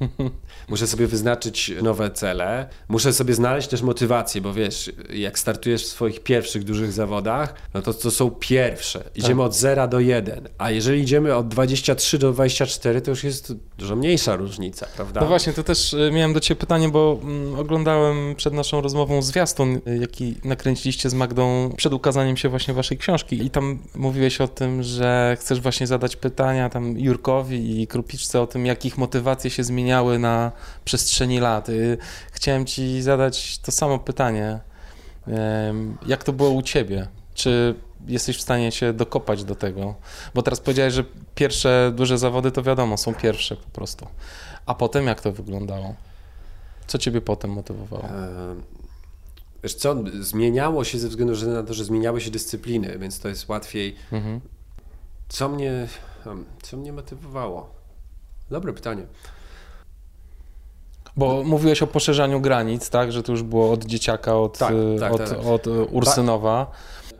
[SPEAKER 1] Muszę sobie wyznaczyć nowe cele. Muszę sobie znaleźć też motywację, bo wiesz, jak startujesz w swoich pierwszych dużych zawodach, no to to są pierwsze. Idziemy od 0 do 1. A jeżeli idziemy od 23 do 24, to już jest dużo mniejsza różnica, prawda?
[SPEAKER 2] No właśnie, to też y, miałem do Ciebie pytanie, bo mm, oglądałem przed naszą rozmową zwiastun, y, jaki nakręciliście z Magdą przed ukazaniem się właśnie Waszej książki i tam mówiłeś o tym, że chcesz właśnie zadać pytania tam Jurkowi i Krupiczce o tym, jak ich motywacje się zmieniały na przestrzeni lat. Y, Chciałem Ci zadać to samo pytanie. Jak to było u Ciebie? Czy jesteś w stanie się dokopać do tego? Bo teraz powiedziałeś, że pierwsze duże zawody to wiadomo, są pierwsze po prostu. A potem jak to wyglądało? Co ciebie potem motywowało?
[SPEAKER 1] Wiesz co, zmieniało się ze względu na to, że zmieniały się dyscypliny, więc to jest łatwiej.
[SPEAKER 2] Mhm.
[SPEAKER 1] Co mnie, co mnie motywowało? Dobre pytanie.
[SPEAKER 2] Bo mówiłeś o poszerzaniu granic, tak? Że to już było od dzieciaka, od,
[SPEAKER 1] Tak,
[SPEAKER 2] y,
[SPEAKER 1] tak,
[SPEAKER 2] od,
[SPEAKER 1] tak,
[SPEAKER 2] od y, Ursynowa,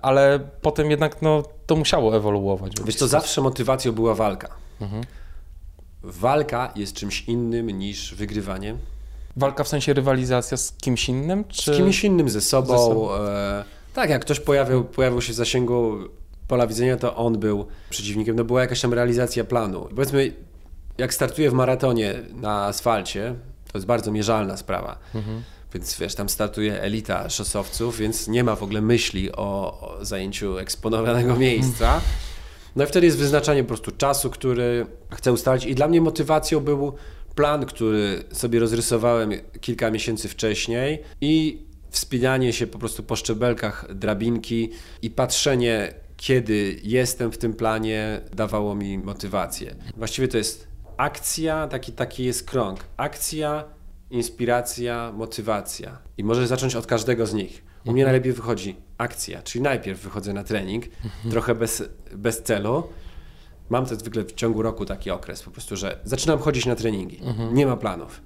[SPEAKER 2] ale potem jednak no, to musiało ewoluować.
[SPEAKER 1] Wiesz
[SPEAKER 2] sposób.
[SPEAKER 1] zawsze motywacją była walka.
[SPEAKER 2] Mhm.
[SPEAKER 1] Walka jest czymś innym niż wygrywanie.
[SPEAKER 2] Walka w sensie rywalizacja z kimś innym? Czy...
[SPEAKER 1] Z kimś innym, ze sobą.
[SPEAKER 2] Ze sobą.
[SPEAKER 1] E, tak, jak ktoś pojawił, pojawił się w zasięgu pola widzenia, to on był przeciwnikiem. No była jakaś tam realizacja planu. Powiedzmy, jak startuję w maratonie na asfalcie, to jest bardzo mierzalna sprawa.
[SPEAKER 2] Mhm.
[SPEAKER 1] Więc wiesz, tam startuje elita szosowców, więc nie ma w ogóle myśli o, o zajęciu eksponowanego miejsca. No i wtedy jest wyznaczanie po prostu czasu, który chcę ustalić. I dla mnie motywacją był plan, który sobie rozrysowałem kilka miesięcy wcześniej i wspinanie się po prostu po szczebelkach drabinki i patrzenie, kiedy jestem w tym planie, dawało mi motywację. Właściwie to jest akcja, taki, taki jest krąg. Akcja, inspiracja, motywacja. I możesz zacząć od każdego z nich. U mnie najlepiej wychodzi akcja, czyli najpierw wychodzę na trening, trochę bez, bez celu. Mam to zwykle w ciągu roku taki okres, po prostu, że zaczynam chodzić na treningi. Nie ma planów.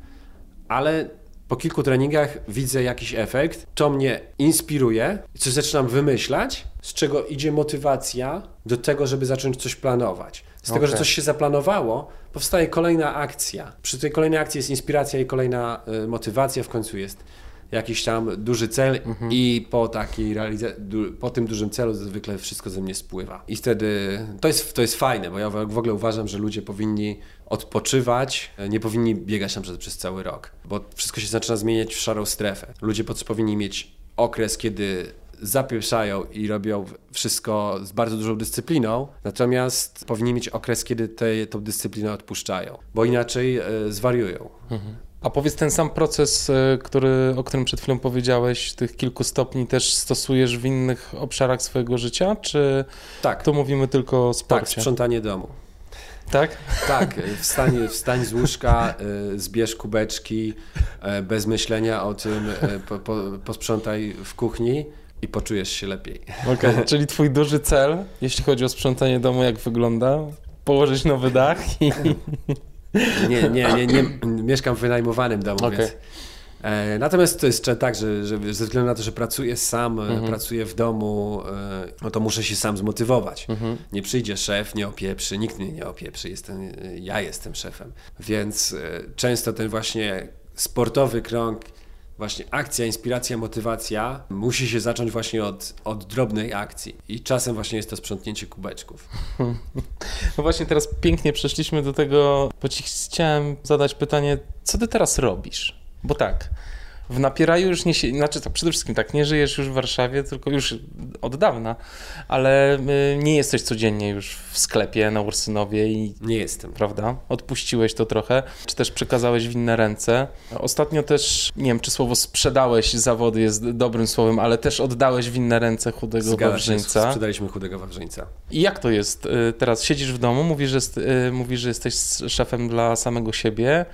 [SPEAKER 1] Ale po kilku treningach widzę jakiś efekt, to mnie inspiruje, coś zaczynam wymyślać, z czego idzie motywacja do tego, żeby zacząć coś planować. Z tego, że coś się zaplanowało, powstaje kolejna akcja. Przy tej kolejnej akcji jest inspiracja i kolejna y, motywacja, w końcu jest jakiś tam duży cel i po takiej realiza- du- po tym dużym celu zwykle wszystko ze mnie spływa. I wtedy to jest, to jest fajne, bo ja w ogóle uważam, że ludzie powinni odpoczywać, nie powinni biegać przykład przez cały rok, bo wszystko się zaczyna zmieniać w szarą strefę. Ludzie po- powinni mieć okres, kiedy zapieprzają i robią wszystko z bardzo dużą dyscypliną, natomiast powinni mieć okres, kiedy tę dyscyplinę odpuszczają, bo inaczej e, zwariują.
[SPEAKER 2] A powiedz, ten sam proces, y, który, o którym przed chwilą powiedziałeś, tych kilku stopni też stosujesz w innych obszarach swojego życia, czy
[SPEAKER 1] Tak,
[SPEAKER 2] tu mówimy tylko o
[SPEAKER 1] tak,
[SPEAKER 2] sporcie?
[SPEAKER 1] sprzątanie domu.
[SPEAKER 2] Tak?
[SPEAKER 1] Tak, wstań, wstań z łóżka, y, zbierz kubeczki, bez myślenia o tym, po, po, posprzątaj w kuchni i poczujesz się lepiej.
[SPEAKER 2] Okej, czyli twój duży cel, jeśli chodzi o sprzątanie domu, jak wygląda? Położyć nowy dach i...
[SPEAKER 1] Nie, nie, nie, nie mieszkam w wynajmowanym domu,
[SPEAKER 2] Okej.
[SPEAKER 1] więc... E, Natomiast to jest tak, że, że ze względu na to, że pracuję sam, e, pracuję w domu, e, no to muszę się sam zmotywować. Nie przyjdzie szef, nie opieprzy, nikt mnie nie opieprzy, jestem, ja jestem szefem. Więc często ten właśnie sportowy krąg, właśnie akcja, inspiracja, motywacja musi się zacząć właśnie od, od drobnej akcji. I czasem właśnie jest to sprzątnięcie kubeczków.
[SPEAKER 2] No właśnie teraz pięknie przeszliśmy do tego, bo ci chciałem zadać pytanie, co ty teraz robisz? Bo tak, w Napieraju już nie się, znaczy tak, przede wszystkim tak, nie żyjesz już w Warszawie, tylko już od dawna, ale y, nie jesteś codziennie już w sklepie na Ursynowie i
[SPEAKER 1] Nie jestem.
[SPEAKER 2] prawda? Odpuściłeś to trochę, czy też przekazałeś w inne ręce. Ostatnio też, nie wiem, czy słowo sprzedałeś zawody jest dobrym słowem, ale też oddałeś w inne ręce chudego
[SPEAKER 1] Zgadza się,
[SPEAKER 2] Wawrzyńca.
[SPEAKER 1] sprzedaliśmy chudego Wawrzyńca.
[SPEAKER 2] I jak to jest? y, Teraz siedzisz w domu, mówisz, że, jest, y, mówisz, że jesteś szefem dla samego siebie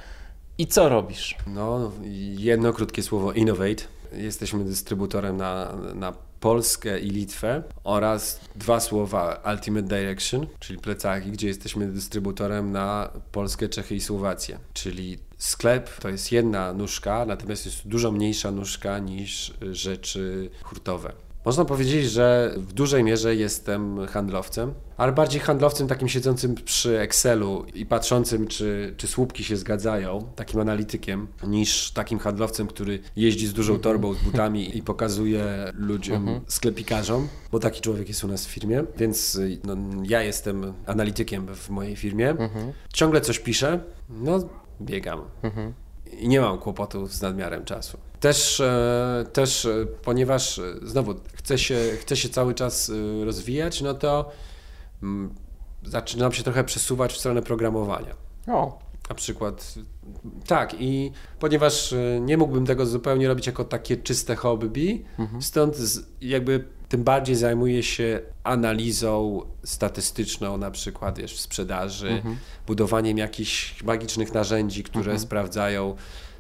[SPEAKER 2] i co robisz?
[SPEAKER 1] No, jedno krótkie słowo innovate. Jesteśmy dystrybutorem na, na Polskę i Litwę oraz dwa słowa Ultimate Direction, czyli plecaki, gdzie jesteśmy dystrybutorem na Polskę, Czechy i Słowację. Czyli sklep to jest jedna nóżka, natomiast jest dużo mniejsza nóżka niż rzeczy hurtowe. Można powiedzieć, że w dużej mierze jestem handlowcem, ale bardziej handlowcem takim siedzącym przy Excelu i patrzącym, czy, czy słupki się zgadzają, takim analitykiem, niż takim handlowcem, który jeździ z dużą torbą, z butami i pokazuje ludziom, sklepikarzom, bo taki człowiek jest u nas w firmie, więc no, ja jestem analitykiem w mojej firmie. Ciągle coś piszę, no biegam. I nie mam kłopotu z nadmiarem czasu. Też, e, też e, ponieważ e, znowu chcę się, chcę się cały czas rozwijać, no to mm, zaczynam się trochę przesuwać w stronę programowania.
[SPEAKER 2] O,
[SPEAKER 1] Na przykład tak i ponieważ nie mógłbym tego zupełnie robić jako takie czyste hobby, stąd z, jakby tym bardziej zajmuję się analizą statystyczną na przykład wiesz, w sprzedaży, budowaniem jakichś magicznych narzędzi, które sprawdzają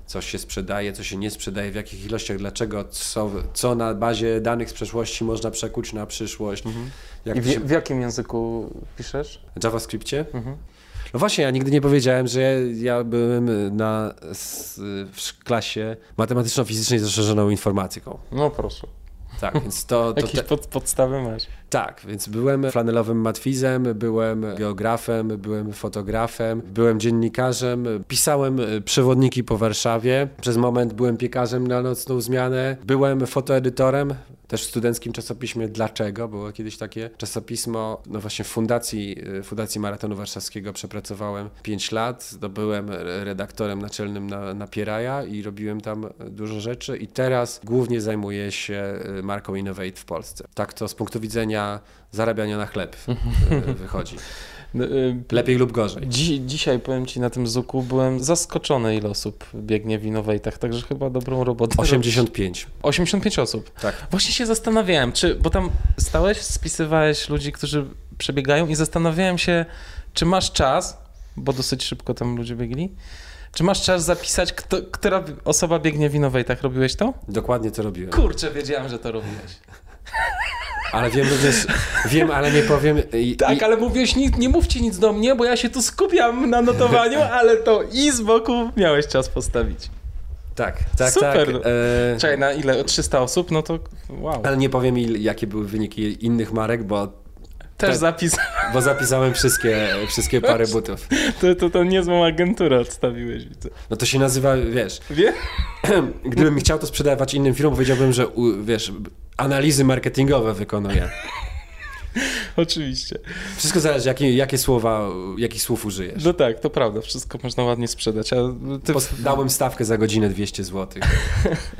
[SPEAKER 1] co się sprzedaje, co się nie sprzedaje, w jakich ilościach, dlaczego, co, co na bazie danych z przeszłości można przekuć na przyszłość. Jak
[SPEAKER 2] i
[SPEAKER 1] to się-
[SPEAKER 2] w, w jakim języku piszesz?
[SPEAKER 1] w JavaScriptie? No właśnie, ja nigdy nie powiedziałem, że ja, byłem na w klasie matematyczno-fizycznej z rozszerzoną informatyką.
[SPEAKER 2] No proszę,
[SPEAKER 1] Tak, więc to, to
[SPEAKER 2] jakieś
[SPEAKER 1] te,
[SPEAKER 2] pod, podstawy masz.
[SPEAKER 1] Tak, więc byłem flanelowym matwizem, byłem geografem, byłem fotografem, byłem dziennikarzem, pisałem przewodniki po Warszawie, przez moment byłem piekarzem na nocną zmianę, byłem fotoedytorem, też w studenckim czasopiśmie Dlaczego, było kiedyś takie czasopismo, no właśnie w fundacji, e, fundacji Maratonu Warszawskiego przepracowałem 5 lat, byłem re- redaktorem naczelnym na, na Pieraja i robiłem tam dużo rzeczy. I teraz głównie zajmuję się e, marką Innovate w Polsce. Tak to z punktu widzenia zarabiania na chleb e, wychodzi.
[SPEAKER 2] No, y,
[SPEAKER 1] Lepiej lub gorzej.
[SPEAKER 2] Dzi dzisiaj powiem ci na tym Zuku, byłem zaskoczony ile osób biegnie w Innovatach, także chyba dobrą robotę.
[SPEAKER 1] 85.
[SPEAKER 2] 85 osób.
[SPEAKER 1] Tak.
[SPEAKER 2] Właśnie się zastanawiałem, czy, bo tam stałeś, spisywałeś ludzi, którzy przebiegają i zastanawiałem się, czy masz czas, bo dosyć szybko tam ludzie biegli, czy masz czas zapisać, kto, która osoba biegnie w Innovatach? Robiłeś to?
[SPEAKER 1] Dokładnie to robiłem.
[SPEAKER 2] Kurczę, wiedziałem, że to robiłeś.
[SPEAKER 1] Ale wiem również, wiem, ale nie powiem. I,
[SPEAKER 2] Tak,
[SPEAKER 1] i,
[SPEAKER 2] ale mówiłeś, nie, nie mówcie nic do mnie, bo ja się tu skupiam na notowaniu, ale to i z boku miałeś czas postawić.
[SPEAKER 1] tak, tak,
[SPEAKER 2] Super.
[SPEAKER 1] tak. E,
[SPEAKER 2] Czekaj, na ile? 300 osób? No to wow.
[SPEAKER 1] ale nie powiem, jakie były wyniki innych marek, bo,
[SPEAKER 2] Też
[SPEAKER 1] tak.
[SPEAKER 2] zapis.
[SPEAKER 1] bo zapisałem wszystkie, wszystkie pary butów.
[SPEAKER 2] To, to, to niezłą agenturę odstawiłeś, widzę.
[SPEAKER 1] No to się nazywa, wiesz,
[SPEAKER 2] Wie?
[SPEAKER 1] gdybym chciał to sprzedawać innym firmom, powiedziałbym, że wiesz, analizy marketingowe wykonuję.
[SPEAKER 2] Oczywiście.
[SPEAKER 1] Wszystko zależy, jakie, jakie słowa, jakich słów użyjesz.
[SPEAKER 2] No tak, to prawda, wszystko można ładnie sprzedać. A, ty,
[SPEAKER 1] Dałem stawkę za godzinę 200 zł.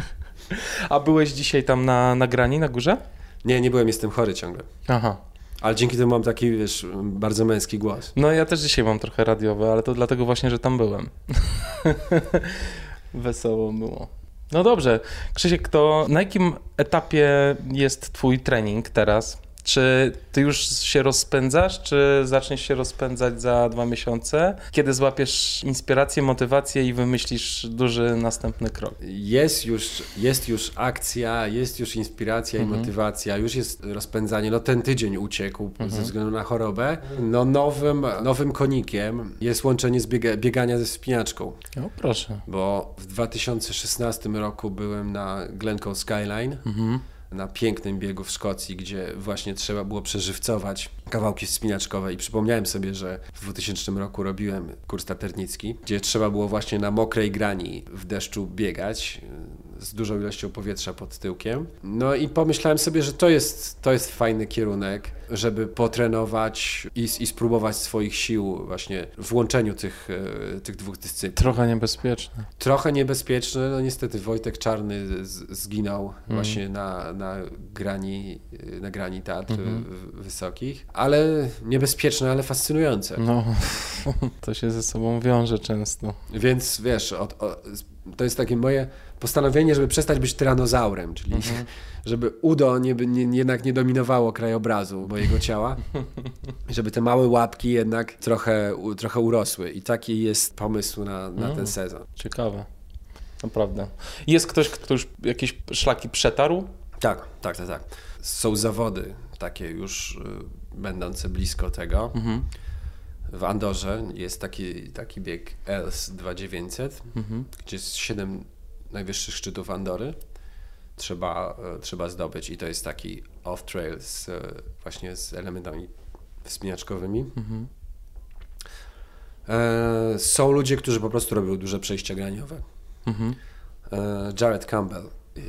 [SPEAKER 2] a byłeś dzisiaj tam na nagrani na górze?
[SPEAKER 1] Nie, nie byłem, jestem chory ciągle.
[SPEAKER 2] Aha.
[SPEAKER 1] Ale dzięki temu mam taki, wiesz, bardzo męski głos.
[SPEAKER 2] No ja też dzisiaj mam trochę radiowe, ale to dlatego właśnie, że tam byłem. Wesoło było. No dobrze. Krzysiek, to na jakim etapie jest twój trening teraz? Czy ty już się rozpędzasz, czy zaczniesz się rozpędzać za dwa miesiące? Kiedy złapiesz inspirację, motywację i wymyślisz duży następny krok?
[SPEAKER 1] Jest już, jest już akcja, jest już inspiracja
[SPEAKER 2] Mhm.
[SPEAKER 1] i motywacja, już jest rozpędzanie. No ten tydzień uciekł
[SPEAKER 2] Mhm.
[SPEAKER 1] ze względu na chorobę. No nowym, nowym konikiem jest łączenie z biega, biegania ze wspinaczką.
[SPEAKER 2] No proszę.
[SPEAKER 1] Bo w 2016 roku byłem na Glencoe Skyline.
[SPEAKER 2] Mhm.
[SPEAKER 1] Na pięknym biegu w Szkocji, gdzie właśnie trzeba było przeżywcować kawałki wspinaczkowe. I przypomniałem sobie, że w 2000 roku robiłem kurs taternicki, gdzie trzeba było właśnie na mokrej grani w deszczu biegać z dużą ilością powietrza pod tyłkiem. No i pomyślałem sobie, że to jest, to jest fajny kierunek, żeby potrenować i, i spróbować swoich sił właśnie w łączeniu tych, y, tych dwóch dyscyplin.
[SPEAKER 2] Trochę niebezpieczne.
[SPEAKER 1] Trochę niebezpieczne, no niestety Wojtek Czarny z, zginął właśnie na, na grani, na grani Tatr w- wysokich, ale niebezpieczne, ale fascynujące.
[SPEAKER 2] No, to się ze sobą wiąże często.
[SPEAKER 1] Więc wiesz, od, o, to jest takie moje postanowienie, żeby przestać być tyranozaurem, czyli żeby udo nie, nie, jednak nie dominowało krajobrazu mojego ciała, żeby te małe łapki jednak trochę, u- trochę urosły i taki jest pomysł na, na ten sezon.
[SPEAKER 2] Ciekawe. Naprawdę. Jest ktoś, kto już jakieś szlaki przetarł?
[SPEAKER 1] Tak, tak, tak, tak. Są zawody takie już y, będące blisko tego.
[SPEAKER 2] Mhm.
[SPEAKER 1] W Andorze jest taki, taki bieg ELS 2900,
[SPEAKER 2] Mhm.
[SPEAKER 1] gdzie jest 7 najwyższych szczytów Andory. Trzeba, y, trzeba zdobyć i to jest taki off-trail z, y, właśnie z elementami wspinaczkowymi.
[SPEAKER 2] Mhm.
[SPEAKER 1] E, są ludzie, którzy po prostu robią duże przejścia graniowe.
[SPEAKER 2] Mhm.
[SPEAKER 1] E, Jared Campbell, e,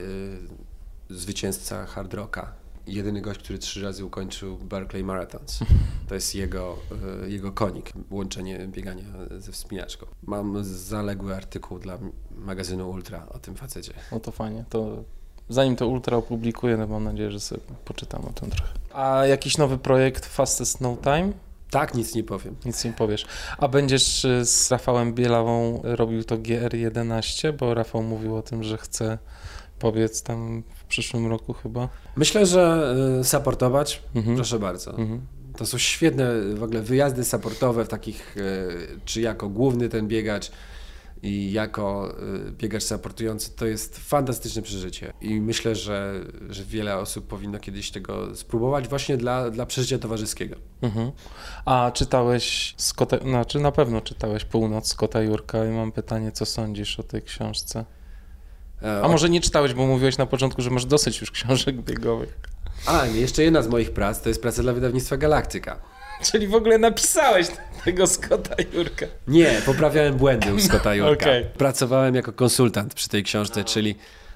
[SPEAKER 1] zwycięzca Hard Rocka, jedyny gość, który trzy razy ukończył Berkeley Marathons. To jest jego, e, jego konik, łączenie biegania ze wspinaczką. Mam zaległy artykuł dla magazynu Ultra o tym facecie.
[SPEAKER 2] No to fajnie. To zanim to ultra opublikuję, no mam nadzieję, że sobie poczytam o tym trochę. A jakiś nowy projekt Fastest No Time?
[SPEAKER 1] Tak, nic nie powiem.
[SPEAKER 2] Nic nie powiesz. A będziesz y, z Rafałem Bielawą robił to GR11, bo Rafał mówił o tym, że chce pobiec tam przyszłym roku chyba.
[SPEAKER 1] Myślę, że e, supportować,
[SPEAKER 2] Mhm.
[SPEAKER 1] proszę bardzo.
[SPEAKER 2] Mhm.
[SPEAKER 1] To są świetne w ogóle wyjazdy supportowe w takich, e, czy jako główny ten biegacz i jako e, biegacz supportujący, to jest fantastyczne przeżycie. I myślę, że, że wiele osób powinno kiedyś tego spróbować właśnie dla, dla przeżycia towarzyskiego.
[SPEAKER 2] Mhm. A czytałeś Scotta, znaczy na pewno czytałeś Północ Scotta Jurka i mam pytanie, co sądzisz o tej książce?
[SPEAKER 1] E,
[SPEAKER 2] A może nie czytałeś, bo mówiłeś na początku, że masz dosyć już książek biegowych.
[SPEAKER 1] A, i jeszcze jedna z moich prac to jest praca dla wydawnictwa Galaktyka.
[SPEAKER 2] Czyli w ogóle napisałeś tego Scotta Jurka.
[SPEAKER 1] Nie, poprawiałem błędy u Scotta Jurka.
[SPEAKER 2] Okej.
[SPEAKER 1] Pracowałem jako konsultant przy tej książce, czyli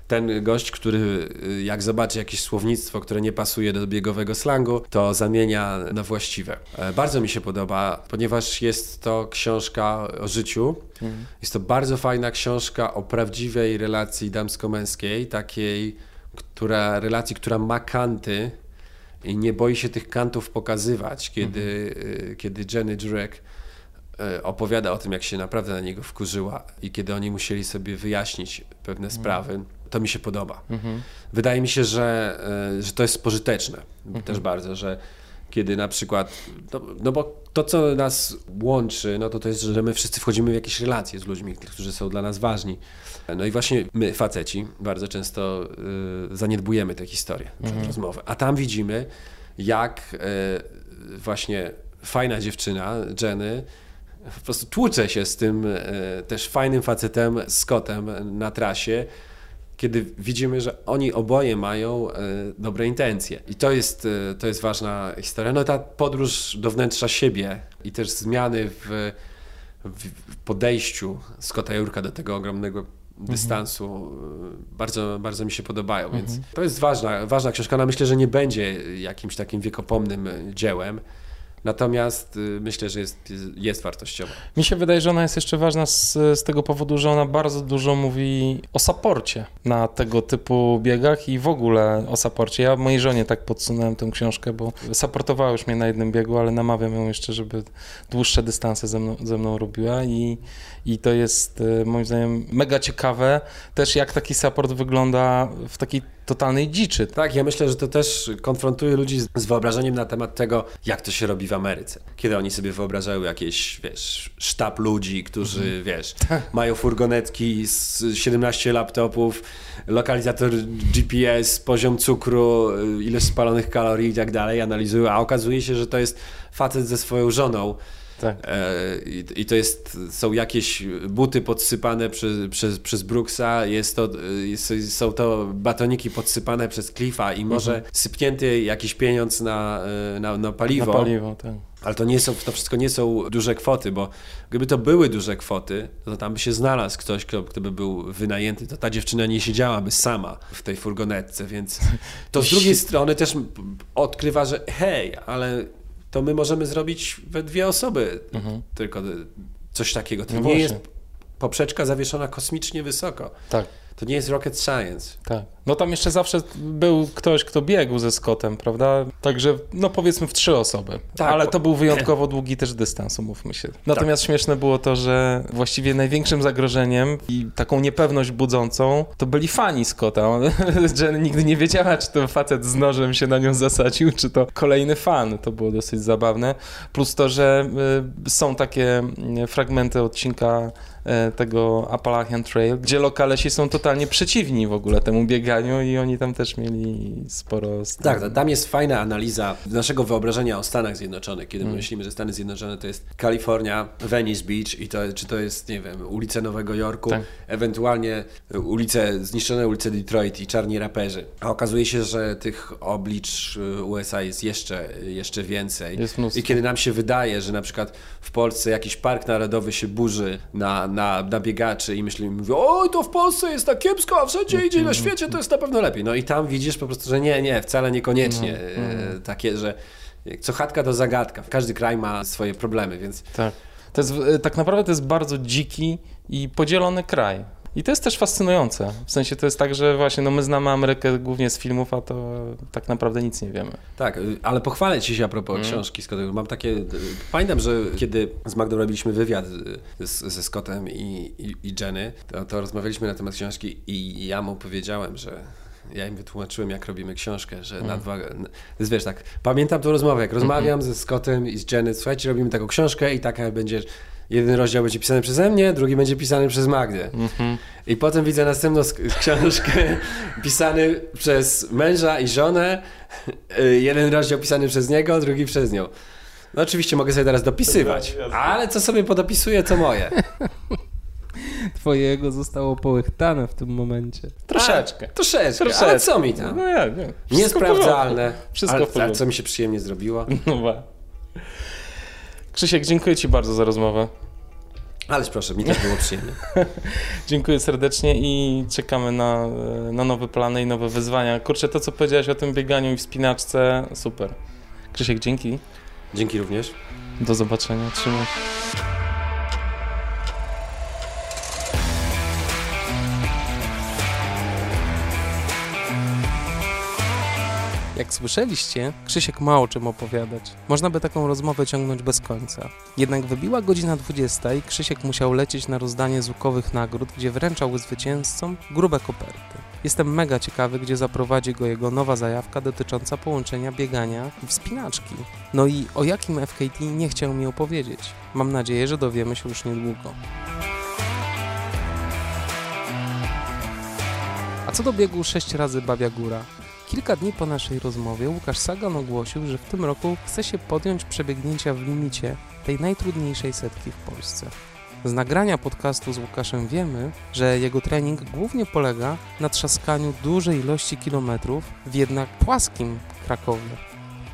[SPEAKER 1] ten gość, który y, jak zobaczy jakieś słownictwo, które nie pasuje do biegowego slangu, to zamienia na właściwe. E, Bardzo mi się podoba, ponieważ jest to książka o życiu. Jest to bardzo fajna książka o prawdziwej relacji damsko-męskiej, takiej, która, relacji, która ma kanty i nie boi się tych kantów pokazywać, kiedy, mhm. kiedy Jenny Jurek e, opowiada o tym, jak się naprawdę na niego wkurzyła i kiedy oni musieli sobie wyjaśnić pewne mhm. sprawy, to mi się podoba. Mhm. Wydaje mi się, że, e, że to jest pożyteczne mhm. też bardzo, że kiedy na przykład, no, no, bo to, co nas łączy, no to to jest, że my wszyscy wchodzimy w jakieś relacje z ludźmi, którzy są dla nas ważni. No i właśnie my, faceci, bardzo często y, zaniedbujemy tę historię, mhm. rozmowę. A tam widzimy, jak y, właśnie fajna dziewczyna, Jenny, po prostu tłucze się z tym y, też fajnym facetem, Scottem na trasie, kiedy widzimy, że oni oboje mają e, dobre intencje. I to jest, e, to jest ważna historia. No ta podróż do wnętrza siebie i też zmiany w, w podejściu Scotta Jurka do tego ogromnego dystansu mhm. bardzo, bardzo mi się podobają, mhm. więc to jest ważna, ważna książka. Ona myślę, że nie będzie jakimś takim wiekopomnym dziełem, Natomiast y, myślę, że jest, jest wartościowa.
[SPEAKER 2] Mi się wydaje, że ona jest jeszcze ważna z, z tego powodu, że ona bardzo dużo mówi o saporcie na tego typu biegach i w ogóle o saporcie. Ja mojej żonie tak podsunąłem tę książkę, bo saportowała już mnie na jednym biegu, ale namawiam ją jeszcze, żeby dłuższe dystanse ze mną, ze mną robiła i, i to jest y, moim zdaniem mega ciekawe też jak taki support wygląda w takiej totalnej dziczy.
[SPEAKER 1] Tak, ja myślę, że to też konfrontuje ludzi z wyobrażeniem na temat tego, jak to się robi w Ameryce. Kiedy oni sobie wyobrażają jakieś, wiesz, sztab ludzi, którzy, mhm. wiesz, mają furgonetki z 17 laptopów, lokalizator GPS, poziom cukru, ilość spalonych kalorii i tak dalej, analizują, a okazuje się, że to jest facet ze swoją żoną, tak. E, I, to jest, są jakieś buty podsypane przez, przez, przez Brooksa, jest to, jest, są to batoniki podsypane przez Cliffa i może mhm. sypnięty jakiś pieniądz na, e, na, na paliwo.
[SPEAKER 2] Na paliwo, tak.
[SPEAKER 1] Ale to, nie są, to wszystko nie są duże kwoty, bo gdyby to były duże kwoty, to tam by się znalazł ktoś, kto, kto by był wynajęty, to ta dziewczyna nie siedziałaby sama w tej furgonetce, więc to z drugiej strony też odkrywa, że hej, ale to my możemy zrobić we dwie osoby mhm. tylko coś takiego. To no nie właśnie. jest poprzeczka zawieszona kosmicznie wysoko. Tak. To nie jest rocket science.
[SPEAKER 2] Tak. No tam jeszcze zawsze był ktoś, kto biegł ze Scottem, prawda? Także, no powiedzmy w trzy osoby. Tak, Ale to był wyjątkowo długi też dystans, umówmy się. Natomiast tak. śmieszne było to, że właściwie największym zagrożeniem i taką niepewność budzącą to byli fani Scotta. Jen nigdy nie wiedziała, czy to facet z nożem się na nią zasadził, czy to kolejny fan. To było dosyć zabawne. Plus to, że y, są takie y, fragmenty odcinka y, tego Appalachian Trail, gdzie lokalesi są totalnie przeciwni w ogóle temu bieganiu i oni tam też mieli sporo...
[SPEAKER 1] Tak, tam jest fajna analiza naszego wyobrażenia o Stanach Zjednoczonych, kiedy mm. myślimy, że Stany Zjednoczone to jest Kalifornia, Venice Beach i to, czy to jest, nie wiem, ulice Nowego Jorku, tak. ewentualnie ulice, zniszczone ulice Detroit i czarni raperzy. A okazuje się, że tych oblicz y, USA jest jeszcze, jeszcze więcej. Jest I kiedy nam się wydaje, że na przykład w Polsce jakiś park narodowy się burzy na, na, na biegaczy i myślimy, mówią, oj, to w Polsce jest tak kiepsko, a wszędzie idzie na świecie to jest na pewno lepiej. No i tam widzisz po prostu, że nie, nie, wcale niekoniecznie no. takie, że co chatka to zagadka. Każdy kraj ma swoje problemy, więc...
[SPEAKER 2] Tak. To jest, e, tak naprawdę to jest bardzo dziki i podzielony kraj. I to jest też fascynujące. W sensie to jest tak, że właśnie no my znamy Amerykę głównie z filmów, a to tak naprawdę nic nie wiemy.
[SPEAKER 1] Tak, y, ale pochwalę ci się a propos mm. książki Scottem. Mam takie. Y, pamiętam, że kiedy z Magdą robiliśmy wywiad y, z, ze Scottem i, i, i Jenny, to, to rozmawialiśmy na temat książki i ja mu powiedziałem, że ja im wytłumaczyłem, jak robimy książkę, że mm. nadwaga. Wiesz, tak, pamiętam tą rozmowę, jak rozmawiam mm -hmm. ze Scottem i z Jenny, słuchajcie, robimy taką książkę i taka będzie jeden rozdział będzie pisany przeze mnie, drugi będzie pisany przez Magdę. Mm-hmm. I potem widzę następną książkę pisany przez męża i żonę, y, jeden rozdział pisany przez niego, drugi przez nią. No oczywiście mogę sobie teraz dopisywać, ale co sobie podopisuję, to moje.
[SPEAKER 2] Twojego zostało połychtane w tym momencie.
[SPEAKER 1] Troszeczkę. A, troszeczkę, troszeczkę, ale co mi tam? No ja, nie. Niesprawdzalne. Wszystko ale, ale co mi się przyjemnie zrobiło? No ba.
[SPEAKER 2] Krzysiek, dziękuję Ci bardzo za rozmowę.
[SPEAKER 1] Ależ proszę, mi też było przyjemnie.
[SPEAKER 2] dziękuję serdecznie i czekamy na, na nowe plany i nowe wyzwania. Kurczę, to co powiedziałeś o tym bieganiu i wspinaczce, super. Krzysiek, dzięki.
[SPEAKER 1] Dzięki również.
[SPEAKER 2] Do zobaczenia, trzymaj Jak słyszeliście, Krzysiek ma o czym opowiadać. Można by taką rozmowę ciągnąć bez końca. Jednak wybiła godzina 20 i Krzysiek musiał lecieć na rozdanie złukowych nagród, gdzie wręczał zwycięzcom grube koperty. Jestem mega ciekawy, gdzie zaprowadzi go jego nowa zajawka dotycząca połączenia biegania i wspinaczki. No i o jakim FKT nie chciał mi opowiedzieć. Mam nadzieję, że dowiemy się już niedługo. A co do biegu 6 razy Babia Góra? Kilka dni po naszej rozmowie Łukasz Sagan ogłosił, że w tym roku chce się podjąć przebiegnięcia w limicie tej najtrudniejszej setki w Polsce. Z nagrania podcastu z Łukaszem wiemy, że jego trening głównie polega na trzaskaniu dużej ilości kilometrów w jednak płaskim Krakowie.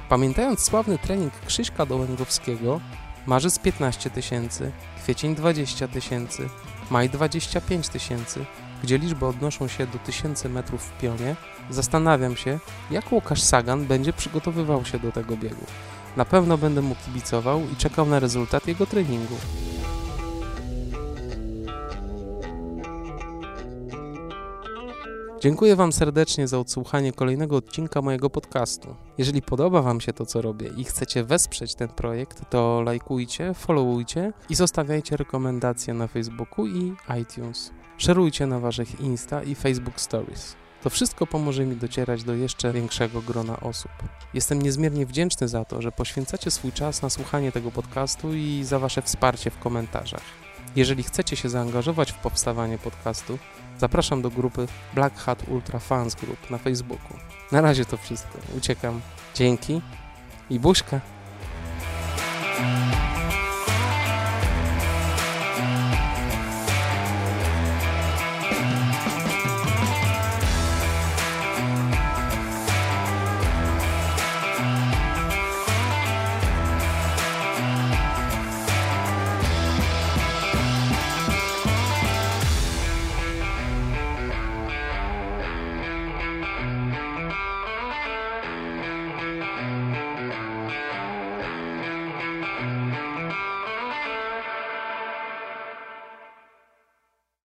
[SPEAKER 2] Pamiętając sławny trening Krzyśka Dołęgowskiego, marzec 15 tysięcy, kwiecień 20 tysięcy, maj 25 tysięcy, gdzie liczby odnoszą się do tysięcy metrów w pionie, zastanawiam się, jak Łukasz Sagan będzie przygotowywał się do tego biegu. Na pewno będę mu kibicował i czekał na rezultat jego treningu. Dziękuję Wam serdecznie za odsłuchanie kolejnego odcinka mojego podcastu. Jeżeli podoba Wam się to, co robię i chcecie wesprzeć ten projekt, to lajkujcie, followujcie i zostawiajcie rekomendacje na Facebooku i iTunes. Szerujcie na Waszych Insta i Facebook Stories. To wszystko pomoże mi docierać do jeszcze większego grona osób. Jestem niezmiernie wdzięczny za to, że poświęcacie swój czas na słuchanie tego podcastu i za Wasze wsparcie w komentarzach. Jeżeli chcecie się zaangażować w powstawanie podcastu, zapraszam do grupy Black Hat Ultra Fans Group na Facebooku. Na razie to wszystko. Uciekam. Dzięki i buźka.